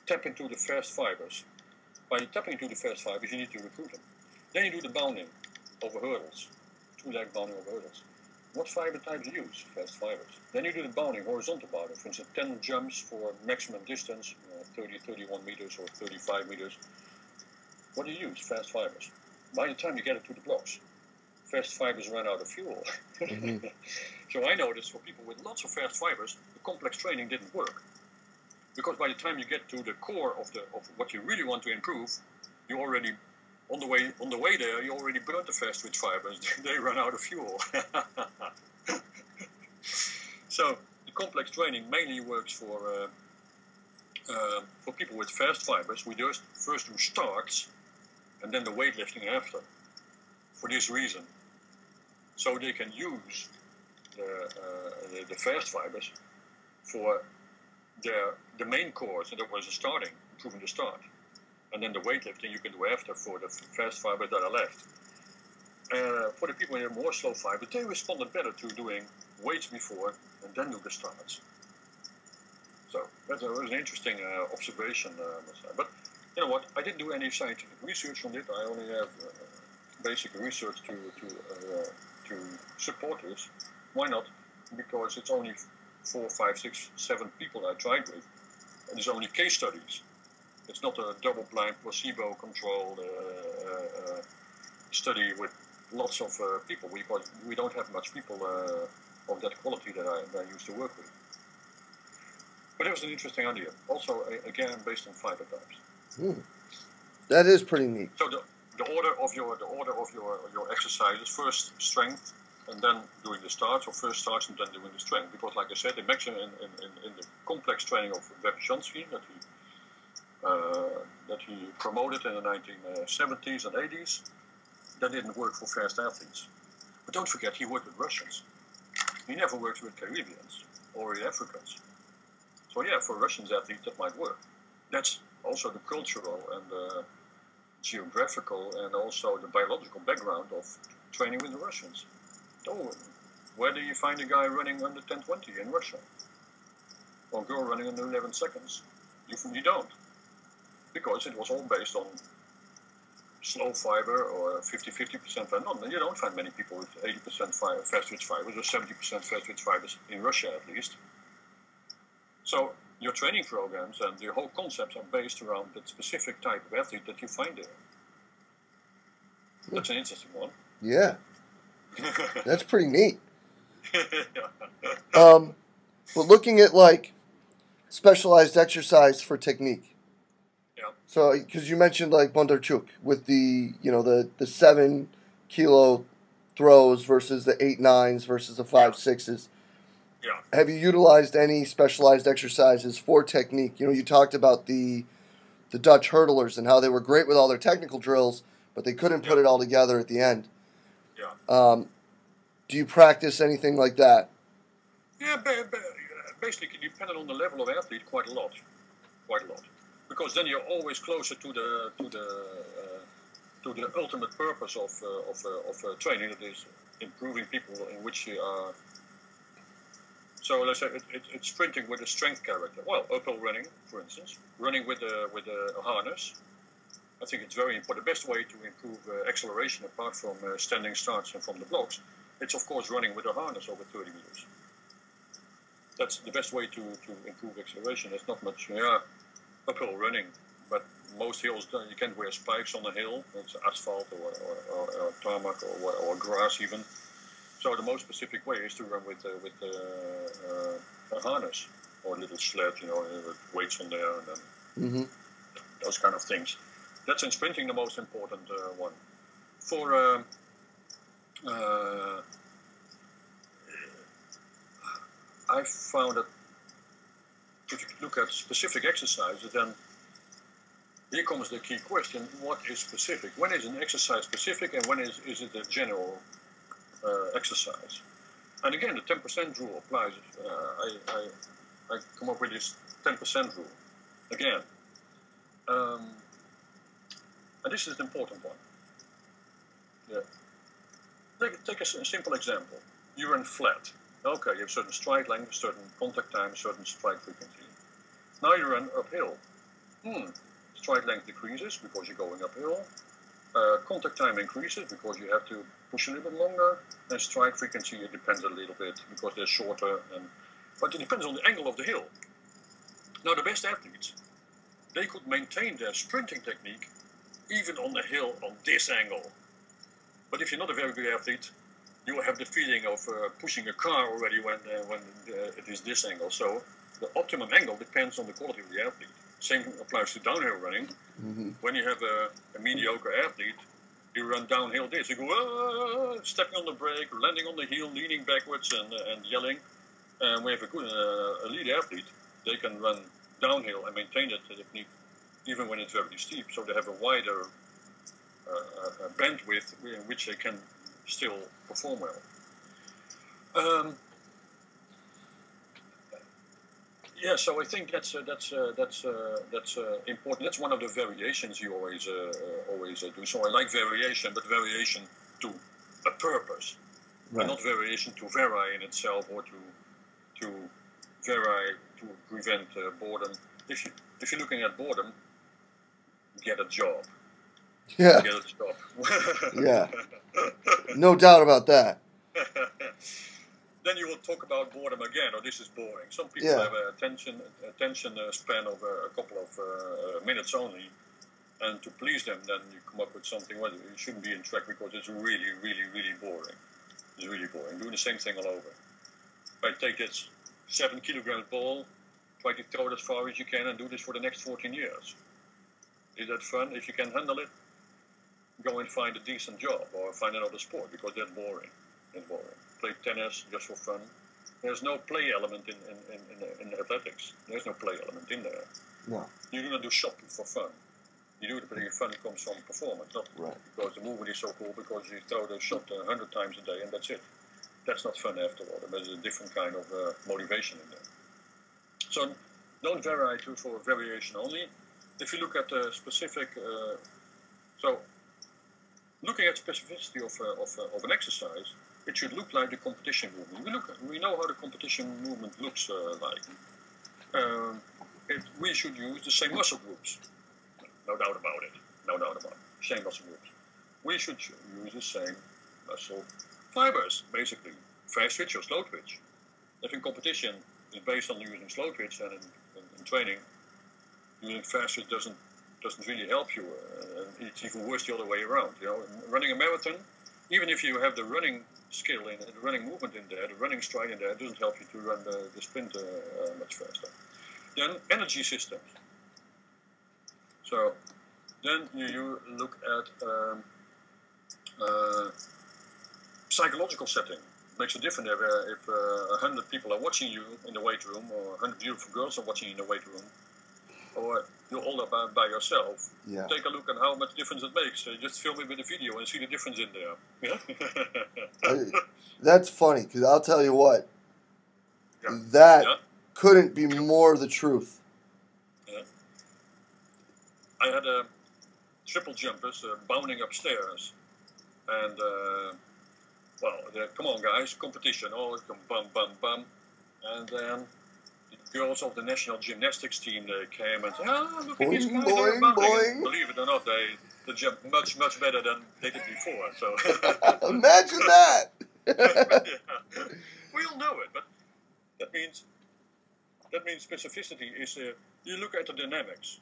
tap into the fast fibers. By tapping into the fast fibers, you need to recruit them. Then you do the bounding over hurdles, two leg bounding over hurdles. What fiber types you use? Fast fibers. Then you do the bounding, horizontal bounding. For instance, 10 jumps for maximum distance, uh, 30, 31 meters or 35 meters. What do you use? Fast fibers. By the time you get it to the blocks, fast fibers run out of fuel. Mm-hmm. so I noticed for people with lots of fast fibers, the complex training didn't work. Because by the time you get to the core of the of what you really want to improve, you already on the way on the way there you already burnt the fast twitch fibers. they run out of fuel. so the complex training mainly works for uh, uh, for people with fast fibers. We just first do starts and then the weightlifting after for this reason. So they can use the, uh, the, the, fast fibers for their, the main course, and that was the starting, improving the start. And then the weightlifting you can do after for the fast fibers that are left. Uh, for the people who have more slow fibers, they responded better to doing weights before and then do the starts. So that was an interesting uh, observation, uh, but you know what? I didn't do any scientific research on it. I only have uh, basic research to to uh, to support this. Why not? Because it's only four, five, six, seven people I tried with, and it's only case studies. It's not a double-blind, placebo-controlled uh, uh study with lots of uh, people. We we don't have much people uh, of that quality that I, that I used to work with. But it was an interesting idea. Also, again, based on fiber types. Hmm. That is pretty neat. So the, the order of your the order of your your exercises first strength and then doing the starts or first starts and then doing the strength because like I said the maximum in, in, in, the complex training of Verkhoshansky that he uh, that he promoted in the 1970s and 80s that didn't work for fast athletes but don't forget he worked with Russians he never worked with Caribbeans or Africans so yeah for Russians athletes that might work that's also the cultural and the geographical and also the biological background of training with the Russians. Oh, where do you find a guy running under 1020 in Russia? Or a girl running under 11 seconds? You, you don't. Because it was all based on slow fiber or 50-50% fiber. No, you don't find many people with 80% fiber, fast twitch fibers or 70% fast twitch fibers in Russia at least. So your training programs and your whole concepts are based around that specific type of athlete that you find there. That's an interesting one. Yeah. That's pretty neat. um, but looking at like specialized exercise for technique. Yeah. So, because you mentioned like Bondarchuk with the you know the the seven kilo throws versus the eight nines versus the five sixes. Yeah. Have you utilized any specialized exercises for technique? You know, you talked about the the Dutch hurdlers and how they were great with all their technical drills, but they couldn't put it all together at the end. Yeah. Um, do you practice anything like that? Yeah, ba- ba- basically depending on the level of athlete, quite a lot, quite a lot, because then you're always closer to the to the uh, to the ultimate purpose of uh, of uh, of uh, training, that is improving people in which you are. So let's say it, it, it's sprinting with a strength character. Well, uphill running, for instance, running with a with a harness. I think it's very important. The best way to improve uh, acceleration, apart from uh, standing starts and from the blocks, it's of course running with a harness over 30 meters that's the best way to, to improve acceleration. There's not much, yeah, uphill running, but most hills you can't wear spikes on a hill. It's asphalt or, or, or, or tarmac or, or grass even. So the most specific way is to run with uh, with uh, uh, a harness or a little sled, you know, with weights on there and then Mm-hmm. those kind of things. That's in sprinting the most important uh, one. For um, uh, I found that if you look at specific exercises, then here comes the key question: What is specific? When is an exercise specific, and when is is it a general exercise? And again, the 10% rule applies. Uh, I, I I come up with this 10% rule again. Um, and this is an important one. Yeah. Take, take a, a simple example. You run flat. Okay, you have certain stride length, certain contact time, certain stride frequency. Now you run uphill. Hmm. Stride length decreases because you're going uphill. Uh, contact time increases because you have to push a little bit longer. And stride frequency it depends a little bit because they're shorter. And but it depends on the angle of the hill. Now the best athletes, they could maintain their sprinting technique even on the hill on this angle. But if you're not a very good athlete, you will have the feeling of uh, pushing a car already when uh, when uh, it is this angle. So the optimum angle depends on the quality of the athlete. Same applies to downhill running. Mm-hmm. When you have a, a mediocre athlete, you run downhill this. You go ah, stepping on the brake, landing on the heel, leaning backwards, and uh, and yelling. And we have a good uh, elite athlete. They can run downhill and maintain that technique even when it's very steep. So they have a wider uh, uh, bandwidth in which they can still perform well. Um, yeah, so I think that's uh, that's uh, that's uh, that's uh, important. That's one of the variations you always uh, always uh, do. So I like variation, but variation to a purpose, Right. and not variation to vary in itself or to to vary to prevent uh, boredom. If you if you're looking at boredom, get a job. Yeah. Get a job. Yeah. No doubt about that. then you will talk about boredom again, or this is boring. Some people Yeah. have a attention attention uh, span of uh, a couple of uh, minutes only, and to please them, then you come up with something. Well, you shouldn't be in track because it's really, really, really boring. It's really boring. Doing the same thing all over. I take this seven kilogram ball, try to throw it as far as you can, and do this for the next 14 years. Is that fun? If you can handle it, go and find a decent job or find another sport because that's boring. It's boring. Play tennis just for fun. There's no play element in, in, in, in, in athletics. There's no play element in there. No. You're going to do shopping for fun. You do it because your fun comes from performance, not Right. because the movement is so cool because you throw the shot a hundred times a day and that's it. That's not fun after all. There's a different kind of uh, motivation in there. So don't vary too for variation only. If you look at the specific, uh, so looking at specificity of, uh, of, uh, of an exercise, it should look like the competition movement. We look, we know how the competition movement looks uh, like. Um, it, we should use the same muscle groups. No doubt about it. No doubt about it. Same muscle groups. We should use the same muscle fibers, basically. Fast twitch or slow twitch. If in competition is based on using slow twitch and in, in, in training, using fast twitch doesn't doesn't really help you. Uh, it's even worse the other way around. You know, running a marathon, even if you have the running skill in the running movement in there, the running stride in there, it doesn't help you to run the, the sprint uh, much faster. Then energy systems. So then you, you look at um, uh, psychological setting. Makes a difference if, uh, if uh, 100 people are watching you in the weight room, or 100 beautiful girls are watching you in the weight room, or you're all up by, by yourself. Yeah. Take a look at how much difference it makes. Uh, just film it with a video and see the difference in there. Yeah. That's funny because I'll tell you what, Yeah. that Yeah. couldn't be more the truth. I had a triple jumpers uh, bounding upstairs, and uh, well, come on, guys, competition. Oh, come bum bum bum, and then the girls of the national gymnastics team they came and said, "Ah, look at these Boing, guys, boing, boing. Believe it or not, they they jump much much better than they did before. So Imagine that. yeah. we all know it, but that means that means specificity is uh, you look at the dynamics.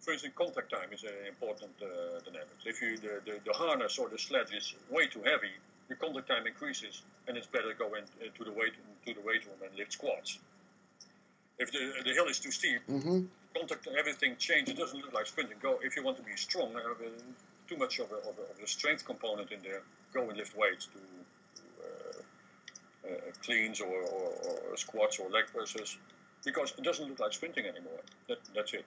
For instance, contact time is an important uh, dynamics. If you the, the, the harness or the sledge is way too heavy, your contact time increases, and it's better to go in, uh, to the weight to the weight room and lift squats. If the, the hill is too steep, hmm contact everything changes. It doesn't look like sprinting. Go if you want to be strong, have uh, too much of a, of, a, of a strength component in there. Go and lift weights to, to uh, uh, cleans or, or, or squats or leg presses, because it doesn't look like sprinting anymore. That, that's it.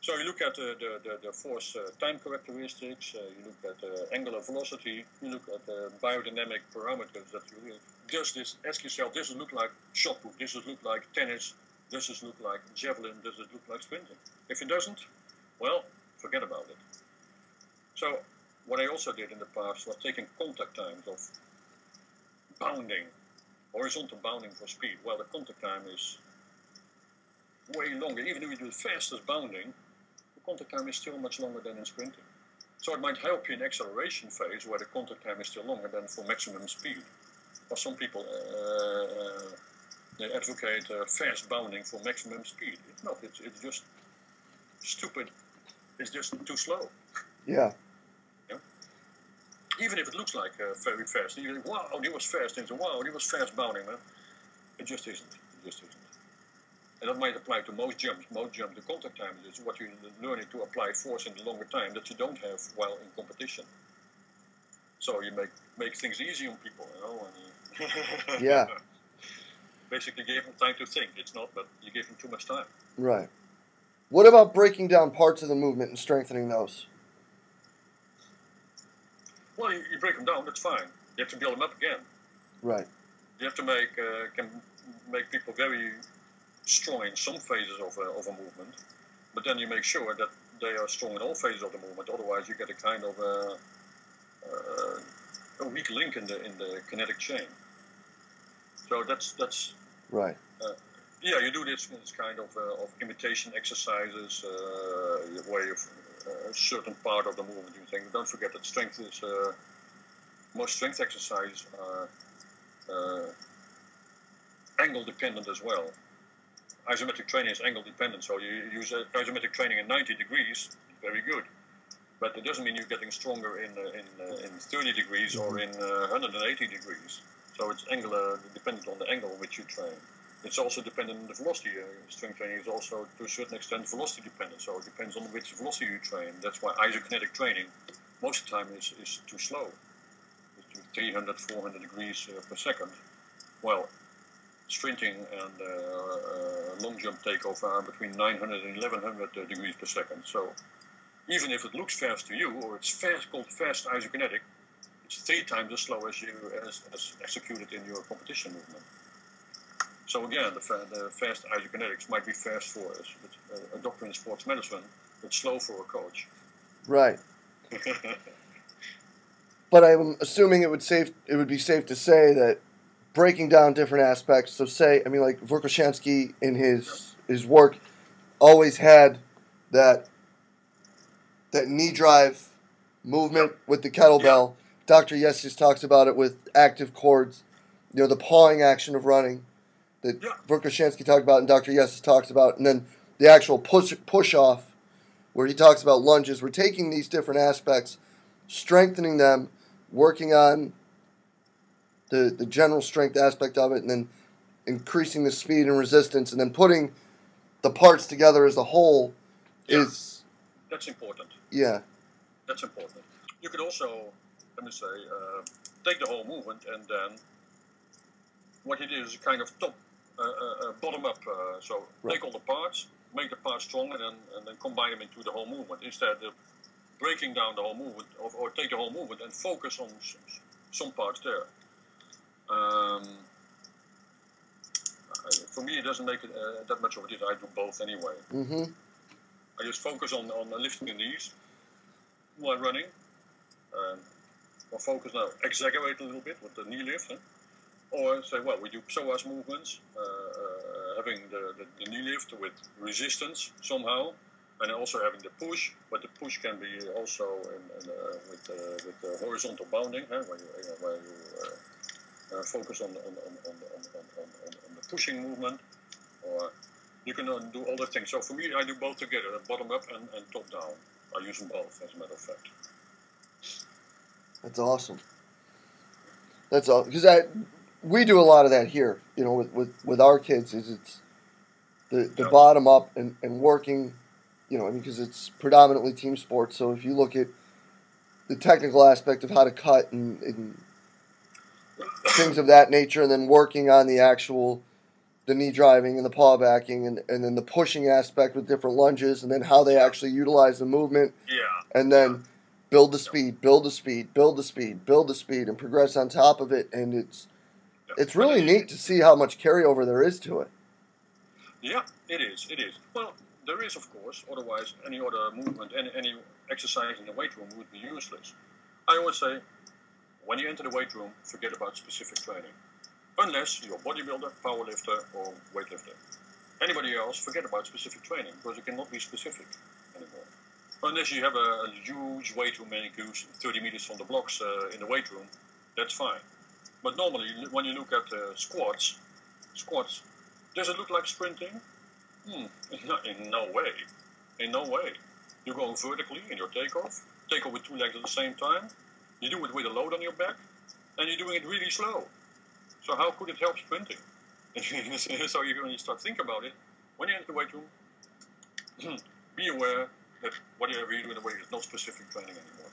So you look at the, the, the, the force uh, time characteristics, uh, you look at uh, angular velocity, you look at the biodynamic parameters that you does this ask yourself, does it look like shot put, does it look like tennis, does it look like javelin, does it look like sprinting? If it doesn't, well, forget about it. So what I also did in the past was taking contact times of bounding, horizontal bounding for speed. Well, the contact time is way longer. Even if you do the fastest bounding, the contact time is still much longer than in sprinting. So it might help you in acceleration phase where the contact time is still longer than for maximum speed. Or some people uh, uh, they advocate uh, fast bounding for maximum speed. It's not. It's, it's just stupid. It's just too slow. Yeah. yeah? Even if it looks like uh, very fast, you think, wow, he was fast, and wow, he was fast bounding, man. It just isn't. It just isn't. And that might apply to most jumps. Most jumps, the contact time is what you're learning to apply force in the longer time that you don't have while in competition. So you make make things easy on people, you know. And, Yeah. Basically, gave them time to think. It's not, but you gave them too much time. Right. What about breaking down parts of the movement and strengthening those? Well, you, you break them down. That's fine. You have to build them up again. Right. You have to make uh, can make people very strong in some phases of a, of a movement, but then you make sure that they are strong in all phases of the movement. Otherwise, you get a kind of a, uh, a weak link in the in the kinetic chain. So that's that's Right. yeah, you do this, this kind of, uh, of imitation exercises, uh, where you uh, a certain part of the movement you think. Don't forget that strength is uh, most strength exercises are uh, angle dependent as well. Isometric training is angle dependent, so you use uh, isometric training in 90 degrees, very good. But it doesn't mean you're getting stronger in uh, in, uh, in 30 degrees or in uh, 180 degrees. So it's angular dependent on the angle which you train. It's also dependent on the velocity. Uh, strength training is also to a certain extent velocity dependent. So it depends on which velocity you train. That's why isokinetic training most of the time is, is too slow. It's to 300, 400 degrees uh, per second. Well, sprinting and uh, uh, long jump takeoff are between 900 and 1100 uh, degrees per second. So even if it looks fast to you, or it's fast called fast isokinetic, it's three times as slow as you as, as executed in your competition movement. So again, the, fa- the fast isokinetics might be fast for us, but, uh, a doctor in sports medicine, but slow for a coach. Right. but I'm assuming it would safe it would be safe to say that breaking down different aspects. So say I mean like Verkhoshansky in his his work always had that that knee drive movement with the kettlebell. Dr. Yessis talks about it with active cords, you know, the pawing action of running that Yeah. Talked about and Dr. Yessis talks about, and then the actual push push off where he talks about lunges. We're taking these different aspects, strengthening them, working on the the general strength aspect of it, and then increasing the speed and resistance, and then putting the parts together as a whole Yeah. is That's important. yeah That's important. You could also, let me say, uh, take the whole movement and then what you do is kind of top, uh, uh, uh, bottom up. Uh, so Right. take all the parts, make the parts strong, and then, and then combine them into the whole movement instead of breaking down the whole movement or, or take the whole movement and focus on s- s- some parts there. Um, for me, it doesn't make it, uh, that much of a difference. I do both anyway. mm-hmm I just focus on, on lifting the knees while running. Um, or focus now, exaggerate a little bit with the knee lift. Huh? Or say, well, we do psoas movements, uh, uh, having the, the, the knee lift with resistance somehow, and also having the push. But the push can be also in, in, uh, with, uh, with uh, horizontal bounding, huh? where you, uh, where you uh, uh, focus on, on, on, on, on, on, on, the pushing movement. Or you can uh, do all the things. So for me, I do both together, bottom up and, and top down. I use them both, as a matter of fact. That's awesome. That's all because I we do a lot of that here. You know, with with, with our kids is it's the the Yeah. bottom up and, and working. You know, I mean, because it's predominantly team sports. So if you look at the technical aspect of how to cut and, and things of that nature, and then working on the actual the knee driving and the paw backing and, and then the pushing aspect with different lunges and then how they actually utilize the movement Yeah, and then build the speed, build the speed, build the speed, build the speed, and progress on top of it. And it's it's really neat to see how much carryover there is to it. Yeah, it is. It is. Well, there is, of course. Otherwise, any other movement, any, any exercise in the weight room would be useless. I always say, when you enter the weight room, forget about specific training, unless you're a bodybuilder, powerlifter, or weightlifter. Anybody else, forget about specific training because it cannot be specific. Unless you have a, a huge weight room you use 30 meters from the blocks uh, in the weight room, that's fine. But normally, when you look at uh, squats, squats, does it look like sprinting? Hmm, in no way. In no way. You're going vertically in your takeoff, take off with two legs at the same time. You do it with a load on your back, and you're doing it really slow. So how could it help sprinting? so you, when you start thinking about it, when you enter the weight room, be aware that whatever you do in the weight is not specific training anymore.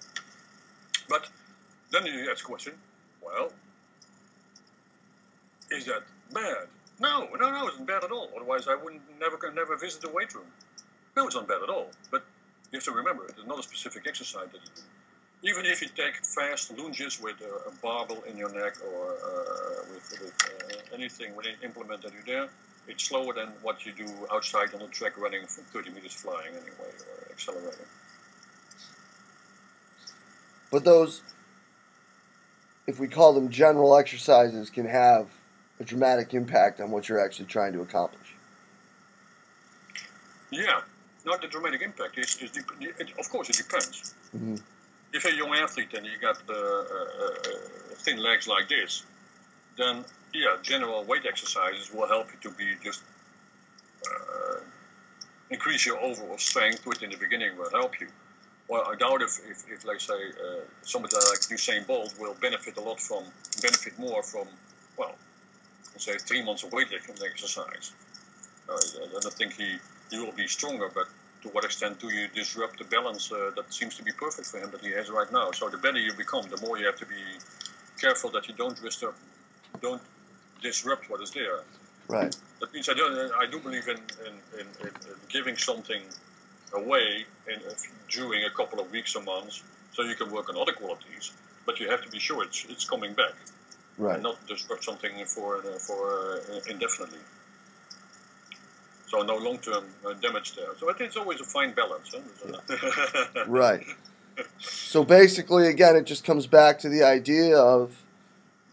But then you ask the question, well, is that bad? No, no, no, it's not bad at all. Otherwise, I wouldn't never never visit the weight room. No, it's not bad at all. But you have to remember, it's not a specific exercise that you do. Even if you take fast lunges with a, a barbell in your neck or uh, with, with uh, anything, with an implement that you there, it's slower than what you do outside on the track running from 30 meters flying anyway or accelerating. But those, if we call them general exercises, can have a dramatic impact on what you're actually trying to accomplish. Yeah, not the dramatic impact. Is, is it, of course, it depends. Mhm. If you're a young athlete and you got uh, uh, uh, thin legs like this, then yeah, general weight exercises will help you to be just uh, increase your overall strength, which in the beginning will help you. Well, I doubt if, if, if let's say, uh, somebody like Usain Bolt will benefit a lot from, benefit more from, well, let's say three months of weightlifting exercise. Uh, I don't think he, he will be stronger, but to what extent do you disrupt the balance uh, that seems to be perfect for him that he has right now? So the better you become, the more you have to be careful that you don't disrupt, don't disrupt what is there. Right. That means I do, I do believe in, in, in, in in giving something away in, during a couple of weeks or months so you can work on other qualities, but you have to be sure it's, it's coming back Right. and not disrupt something for, uh, for uh, indefinitely. So no long-term uh, damage there. So I think it's always a fine balance. Huh? Right. so basically, again, it just comes back to the idea of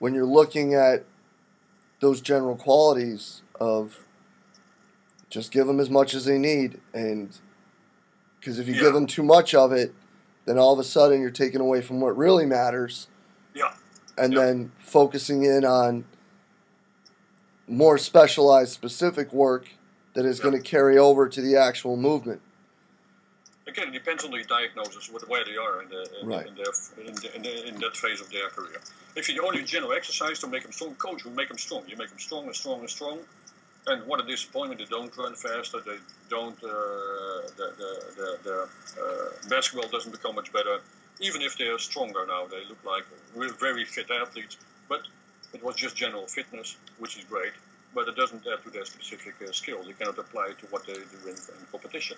when you're looking at those general qualities of just give them as much as they need, and because if you Yeah. give them too much of it, then all of a sudden you're taking away from what really matters, Yeah. and Yeah. then focusing in on more specialized, specific work that is Yeah. going to carry over to the actual movement. Again, it depends on the diagnosis, with where they are in, the, in, Right. in, their, in, the, in, the, in that phase of their career. If you only general exercise to make them strong, coach will make them strong. You make them strong and strong and strong. And what a disappointment! They don't run faster. They don't. Uh, the the, the, the uh, basketball doesn't become much better. Even if they are stronger now, they look like very fit athletes. But it was just general fitness, which is great. But it doesn't add to their specific uh, skills. You cannot apply it to what they do in, in competition.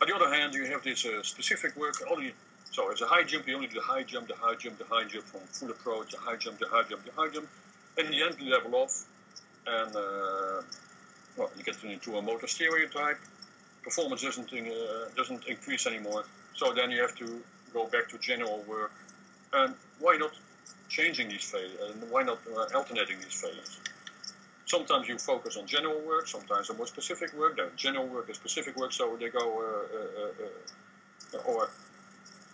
On the other hand, you have this uh, specific work. Only so as a high jump, you only do high jump, the high jump, the high jump from full approach, the high jump, the high jump, the high jump, and in the end you level off, and uh, well, you get into a motor stereotype. Performance doesn't uh, doesn't increase anymore. So then you have to go back to general work, and why not changing these phases? And why not uh, alternating these phases? Sometimes you focus on general work, sometimes on more specific work. Then general work and specific work, so they go uh, uh, uh, or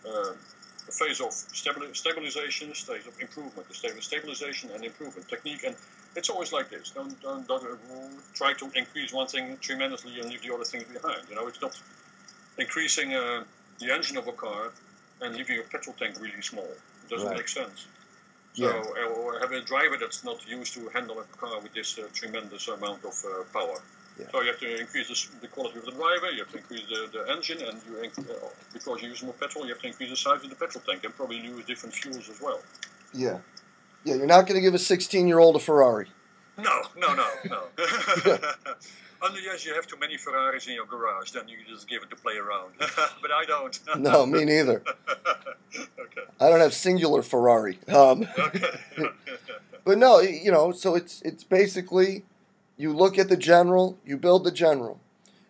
uh, a phase of stabi- stabilization, stage of improvement, the stage of stabilization and improvement technique, and it's always like this. Don't, don't, don't try to increase one thing tremendously and leave the other things behind. You know, it's not increasing uh, the engine of a car and leaving your petrol tank really small. It doesn't Right. make sense. So, Yeah. uh, or have a driver that's not used to handle a car with this uh, tremendous amount of uh, power. Yeah. So you have to increase the, the quality of the driver, you have to increase the, the engine, and you inc- uh, because you use more petrol, you have to increase the size of the petrol tank and probably use different fuels as well. Yeah. Yeah, you're not going to give a 16 year old a Ferrari. No, no, no, no. Unless you have too many Ferraris in your garage, then you just give it to play around. but I don't. No, me neither. okay. I don't have singular Ferrari. Um, Okay. but no, you know, so it's it's basically you look at the general, you build the general.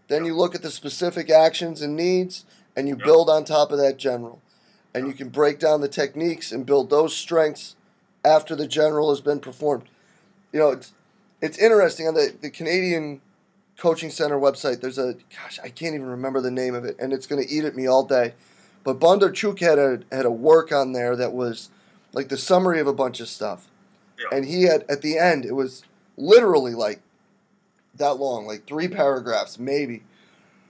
Then you look at the specific actions and needs and you build on top of that general. And you can break down the techniques and build those strengths after the general has been performed. You know, it's it's interesting on the, the Canadian Coaching Center website. There's a gosh, I can't even remember the name of it, and it's going to eat at me all day. But Bondarchuk had a had a work on there that was like the summary of a bunch of stuff, and he had at the end it was literally like that long, like three paragraphs maybe,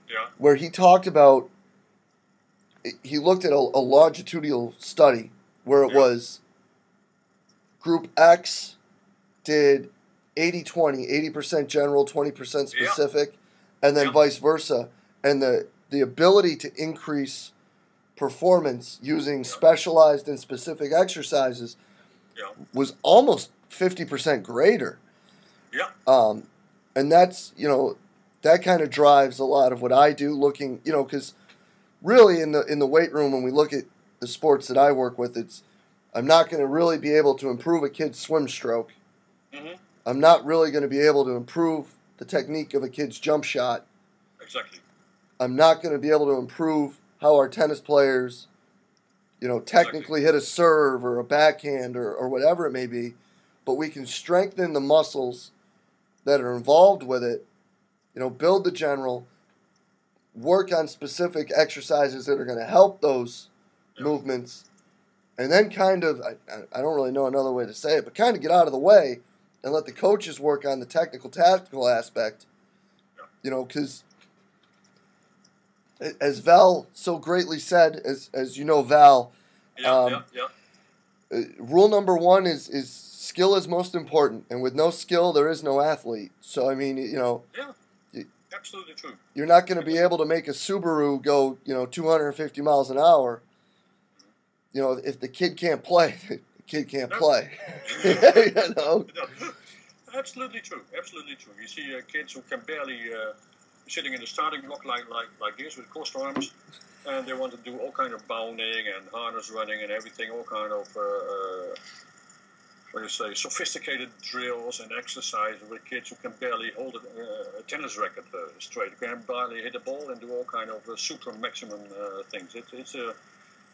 yeah. where he talked about. He looked at a, a longitudinal study where it Yeah. was Group X did 80 20, 80% general, 20% specific, and then Yeah. vice versa. And the, the ability to increase performance using specialized and specific exercises Yeah. was almost 50% greater. Yeah. Um, and that's, you know, that kind of drives a lot of what I do looking, you know, because really in the in the weight room when we look at the sports that I work with, it's I'm not going to really be able to improve a kid's swim stroke. hmm I'm not really going to be able to improve the technique of a kid's jump shot. Exactly. I'm not going to be able to improve how our tennis players, you know, technically hit a serve or a backhand or, or whatever it may be, but we can strengthen the muscles that are involved with it, you know, build the general, work on specific exercises that are going to help those movements, and then kind of, I, I- don't really know another way to say it, but kind of get out of the way and let the coaches work on the technical, tactical aspect, you know, because as Val so greatly said, as as you know, Val, Yeah, Um, yeah, yeah. Uh, rule number one is is skill is most important, and with no skill, there is no athlete. So I mean, you know, Yeah. y- Absolutely true. you're not going to be able to make a Subaru go, you know, 250 miles an hour. You know, if the kid can't play, the kid can't No. play. you know, No, absolutely true. Absolutely true. You see uh, kids who can barely uh, sitting in the starting block like like like this with crossed arms, and they want to do all kind of bounding and harness running and everything, all kind of uh, uh, what do you say, sophisticated drills and exercises with kids who can barely hold a, uh, a tennis racket uh, straight, can barely hit a ball and do all kind of uh, super maximum uh, things. It, it's a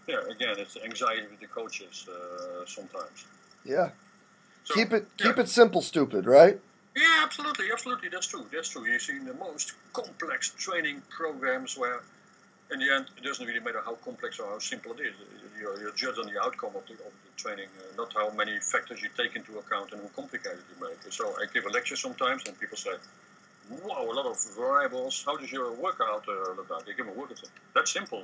yeah, again, it's anxiety with the coaches uh, sometimes. Yeah. So, keep it yeah. keep it simple, stupid, right? Yeah, absolutely, absolutely. That's true. That's true. You see the most complex training programs where, in the end, it doesn't really matter how complex or how simple it is. You're, you're on the outcome of the, of the training, uh, not how many factors you take into account and how complicated you make it. So I give a lecture sometimes, and people say, "Wow, a lot of variables. How does your workout uh, look like?" They give a workout. That's simple.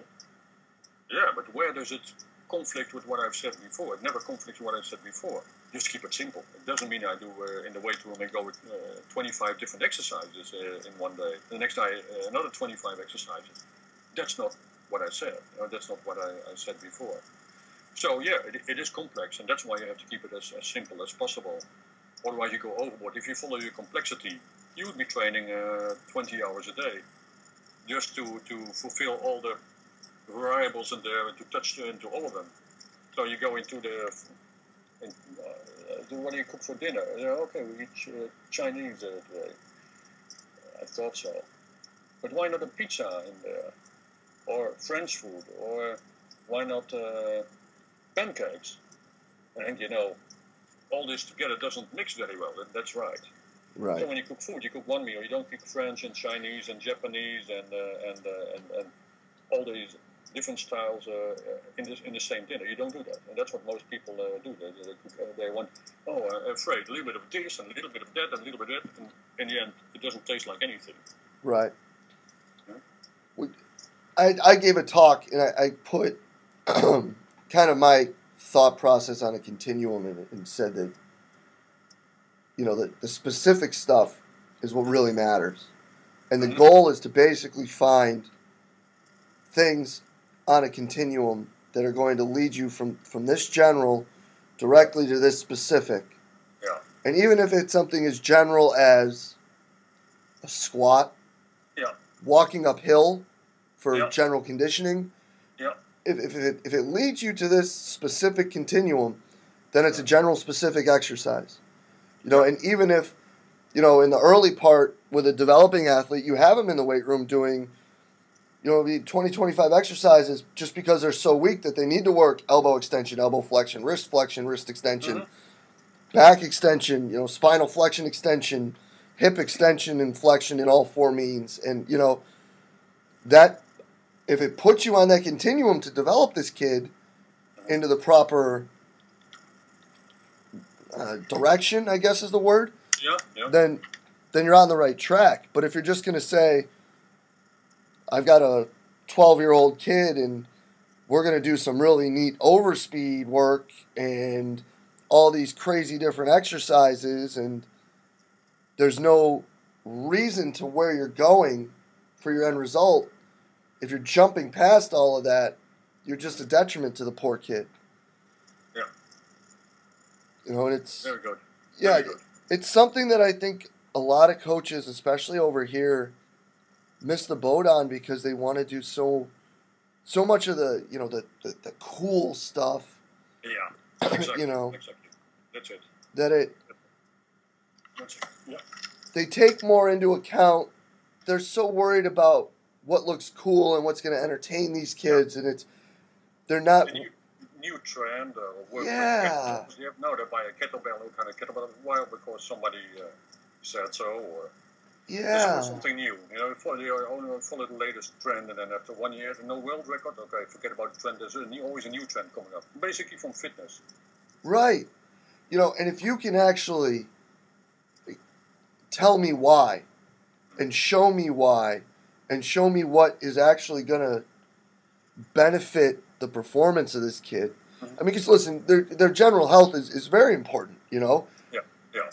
Yeah, but where does it conflict with what I've said before? It never conflicts with what I've said before. Just keep it simple. It doesn't mean I do uh, in the weight room and go with uh, 25 different exercises uh, in one day. The next day, uh, another 25 exercises. That's not what I said. Know, that's not what I, I said before. So yeah, it, it is complex, and that's why you have to keep it as, as simple as possible. Otherwise, you go overboard. If you follow your complexity, you would be training uh, 20 hours a day just to, to fulfill all the variables in there and to touch into all of them. So you go into the in, uh, what do you cook for dinner? Okay, we eat uh, Chinese uh, today. I thought so, but why not a pizza in there, or French food, or why not uh, pancakes? And you know, all this together doesn't mix very well. And that's right. Right. So when you cook food, you cook one meal. You don't cook French and Chinese and Japanese and uh, and, uh, and and all these different styles uh, in this in the same dinner. You don't do that, and that's what most people uh, do. They, they, cook, uh, they want oh, uh, afraid a little bit of this and a little bit of that and a little bit of that, and in the end, it doesn't taste like anything. Right. Yeah. We, I, I gave a talk and I, I put kind of my thought process on a continuum and, and said that you know the, the specific stuff is what really matters and the Mhm. goal is to basically find things on a continuum that are going to lead you from from this general directly to this specific Yeah. and even if it's something as general as a squat Yeah. walking uphill for Yeah. general conditioning Yeah. if, if, it, if it leads you to this specific continuum, then it's a general specific exercise. You know, and even if, you know, in the early part with a developing athlete, you have them in the weight room doing, you know, the 20, 25 exercises just because they're so weak that they need to work elbow extension, elbow flexion, wrist flexion, wrist extension, Mhm. back extension, you know, spinal flexion extension, hip extension and flexion in all four means. And, you know, that if it puts you on that continuum to develop this kid into the proper uh, direction, I guess is the word, Yeah. Yeah. then then you're on the right track. But if you're just going to say, I've got a 12 year old kid and we're going to do some really neat overspeed work and all these crazy different exercises, and there's no reason to where you're going for your end result. If you're jumping past all of that, you're just a detriment to the poor kid. Yeah. You know, and it's Very good. yeah, Very good. it's something that I think a lot of coaches, especially over here, miss the boat on because they want to do so so much of the you know the the, the cool stuff Yeah. Exactly. you know Exactly. That's it. that it That's it. Yeah. they take more into account. They're so worried about what looks cool and what's going to entertain these kids, and it's they're not. New, new trend uh, or work Yeah. with kettlebells. You have no, they buy a kettlebell, kind of kettlebell. Why? Because somebody uh, said so, or this Yeah, was something new. You know, follow, you only follow the latest trend, and then after one year, no world record. Okay, forget about the trend. There's a new, always a new trend coming up. Basically, from fitness. right. You know, and if you can actually tell me why, and show me why, and show me what is actually going to benefit the performance of this kid. Mm-hmm. I mean, because listen, their their general health is, is very important, you know. Yeah, yeah.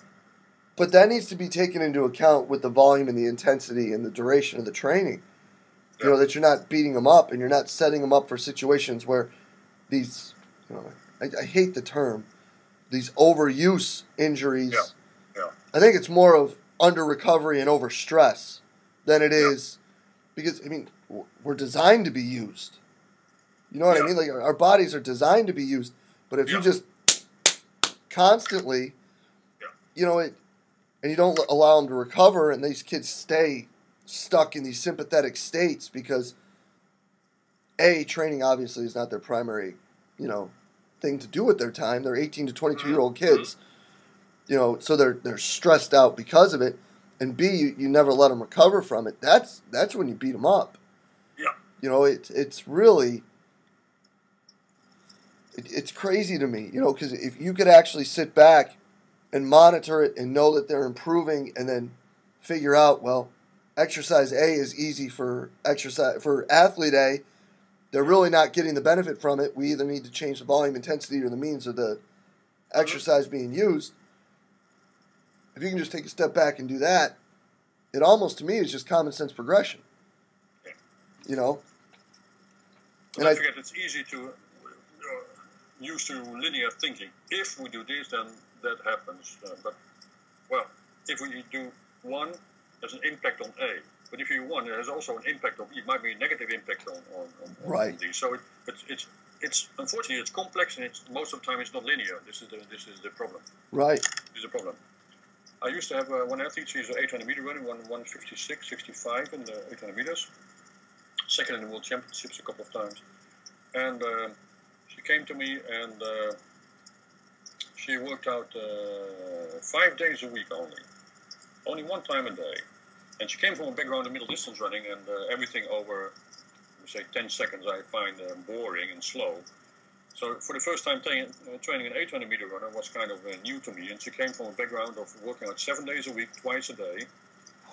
But that needs to be taken into account with the volume and the intensity and the duration of the training. You know that you're not beating them up and you're not setting them up for situations where these, you know, I, I hate the term, these overuse injuries. Yeah, yeah. I think it's more of under recovery and over stress than it Yeah. is because I mean we're designed to be used. You know what I mean? Like our, bodies are designed to be used, but if you just constantly, Yeah. you know it, and you don't allow them to recover, and these kids stay stuck in these sympathetic states because a training obviously is not their primary, you know, thing to do with their time. They're 18 to 22 year old Mm-hmm. kids, you know, so they're they're stressed out because of it. And B, you, you never let them recover from it. That's that's when you beat them up. Yeah. You know, it's it's really it, it's crazy to me, you know, because if you could actually sit back and monitor it and know that they're improving, and then figure out, well, exercise A is easy for exercise for athlete A. They're really not getting the benefit from it. We either need to change the volume, intensity, or the means of the uh-huh. exercise being used. If you can just take a step back and do that, it almost to me is just common sense progression. You know, And I- forget, it's easy to uh, use to linear thinking. If we do this, then that happens. Uh, but well, if we do one, there's an impact on A. But if you one, there's also an impact on It might be a negative impact on on, on, on Right. D. So it, it's it's it's unfortunately it's complex and it's most of the time it's not linear. This is the this is the problem. right? This is the problem. I used to have uh, one athlete. She's an 800 meter running, one 156, 65 in the 800 meters. Second in the world championships a couple of times. And uh, she came to me and uh, she worked out uh, five days a week only, only one time a day. And she came from a background in middle distance running, and uh, everything over, say, 10 seconds I find uh, boring and slow. So for the first time uh, training an 800 meter runner was kind of new to me, and she came from a background of working out seven days a week, twice a day,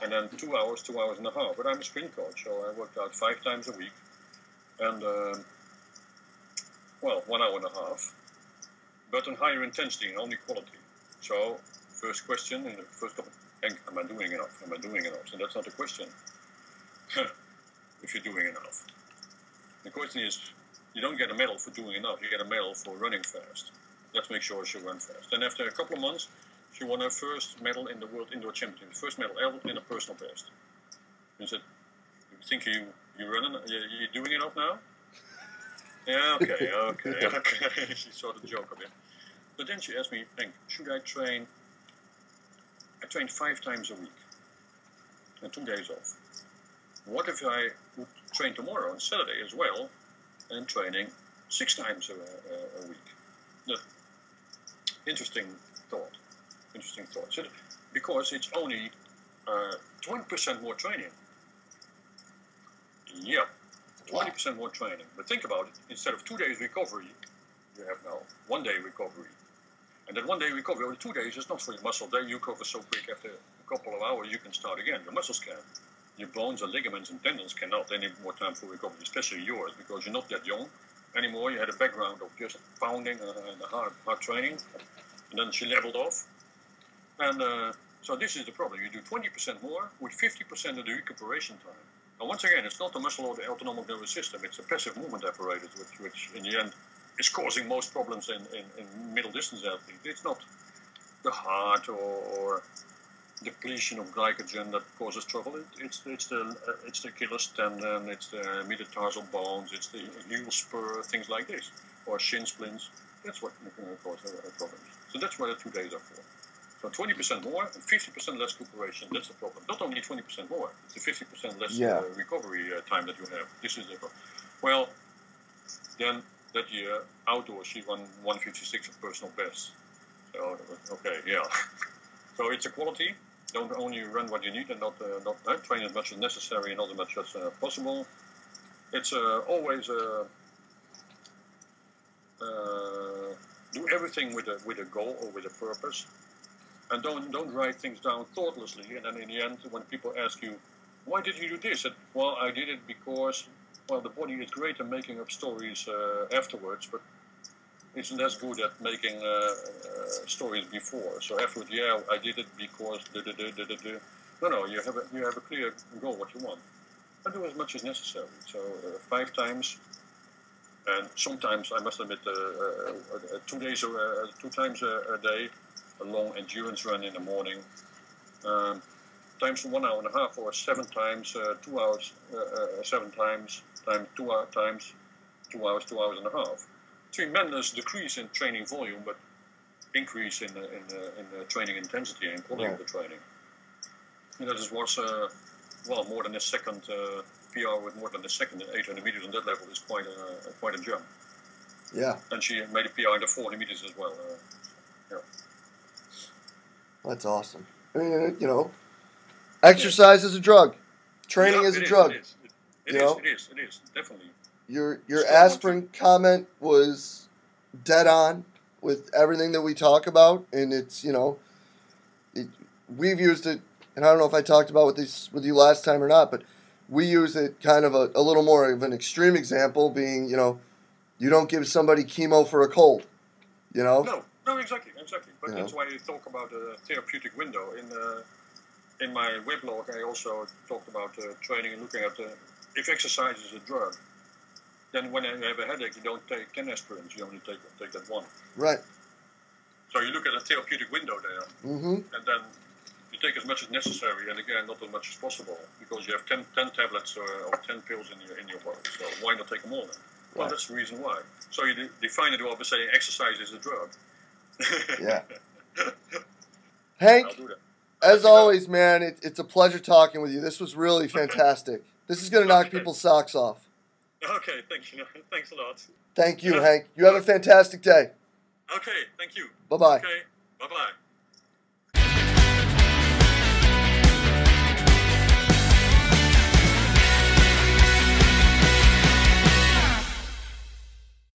and then two hours, two hours and a half. But I'm a sprint coach, so I worked out five times a week, and um, well, one hour and a half, but on higher intensity and only quality. So first question in the first couple, am I doing enough? Am I doing enough? And that's not the question. if you're doing enough, the question is you don't get a medal for doing enough. You get a medal for running fast. Let's make sure she run fast. And after a couple of months, she won her first medal in the World Indoor Championship, first medal ever in a personal best. And said, "You think you you running? You, you doing enough now?" Yeah. Okay. Okay. Okay. she sort of joke a bit. But then she asked me, Henk, should I train? I train five times a week and two days off. What if I would train tomorrow on Saturday as well and training six times a, a, a week? The interesting thought. Interesting thought. So, because it's only uh, 20% more training. Yeah, 20% more training. But think about it. Instead of two days recovery, you have now one day recovery. And that one day recovery, only two days, is not for your muscle. There you recover so quick after a couple of hours, you can start again. Your muscles can. Your bones and ligaments and tendons cannot. any more time for recovery, especially yours, because you're not that young anymore. You had a background of just pounding and hard, hard training. And then she leveled off. And uh, so this is the problem. You do 20% more with 50% of the recuperation time. And once again, it's not the muscle or the autonomic nervous system. It's a passive movement apparatus, which, which in the end is causing most problems in, in, in middle distance athletes. It's not the heart or, or depletion of glycogen that causes trouble. It, it's it's the uh, it's the Achilles tendon, it's the metatarsal bones, it's the heel spur, things like this, or shin splints. That's what causes uh, problems. So that's what the two days are for. So 20% more and 50% less recuperation. That's the problem. Not only 20% more, it's the 50% less Yeah. uh, recovery uh, time that you have. This is the problem. Well, then that year outdoors she won 156 of personal best. So okay, yeah. so it's a quality. Don't only run what you need and not uh, not uh, train as much as necessary and not as much as uh, possible. It's uh, always uh, do everything with a with a goal or with a purpose, and don't don't write things down thoughtlessly. And then in the end, when people ask you, "Why did you do this?" And, well, I did it because well, the body is great at making up stories afterwards, but isn't as good at making uh, uh, stories before. So afterwards, yeah, I did it because da, da, da, da, da, da. no, no, you have a you have a clear goal what you want. I do as much as necessary. So uh, five times, and sometimes I must admit, uh, uh, two days, uh, two times a, a day, a long endurance run in the morning. Um, times one hour and a half, or seven times, two hours, seven times, times two hour, times two hours, two hours and a half. Tremendous decrease in training volume, but increase in the, in the, in the training intensity and quality Right. of the training. And that is was uh, well more than a second uh, PR with more than a second in 800 meters on that level is quite a quite a jump. Yeah. And she made a PR in the 400 meters as well. Uh, yeah. That's awesome. I mean, you know, exercise is a drug. Training Yeah, is a drug. It is. It, it is? It is. It is. Definitely. Your your Still aspirin comment was dead on with everything that we talk about, and it's you know, it, we've used it, and I don't know if I talked about with this with you last time or not, but we use it kind of a, a little more of an extreme example, being you know, you don't give somebody chemo for a cold, you know. No, no, exactly, exactly. But You that's know? why I talk about the therapeutic window. In uh, in my weblog, I also talked about uh, training and looking at the, if exercise is a drug, then when you have a headache, you don't take 10 aspirins, you only take, take that one. Right. So you look at a therapeutic window there, Mm-hmm. and then you take as much as necessary, and again, not as much as possible, because you have 10, 10 tablets or, or 10 pills in your, in your body. So why not take them all then? Well, Right. that's the reason why. So you de- define it well by saying exercise is a drug. Yeah. Hank, I'll do that. As always, man, it, it's a pleasure talking with you. This was really fantastic. This is going to knock people's socks off. Okay, thank you. Thanks a lot. Thank you, Hank. You have a fantastic day. Okay, thank you. Bye bye. Okay, bye bye.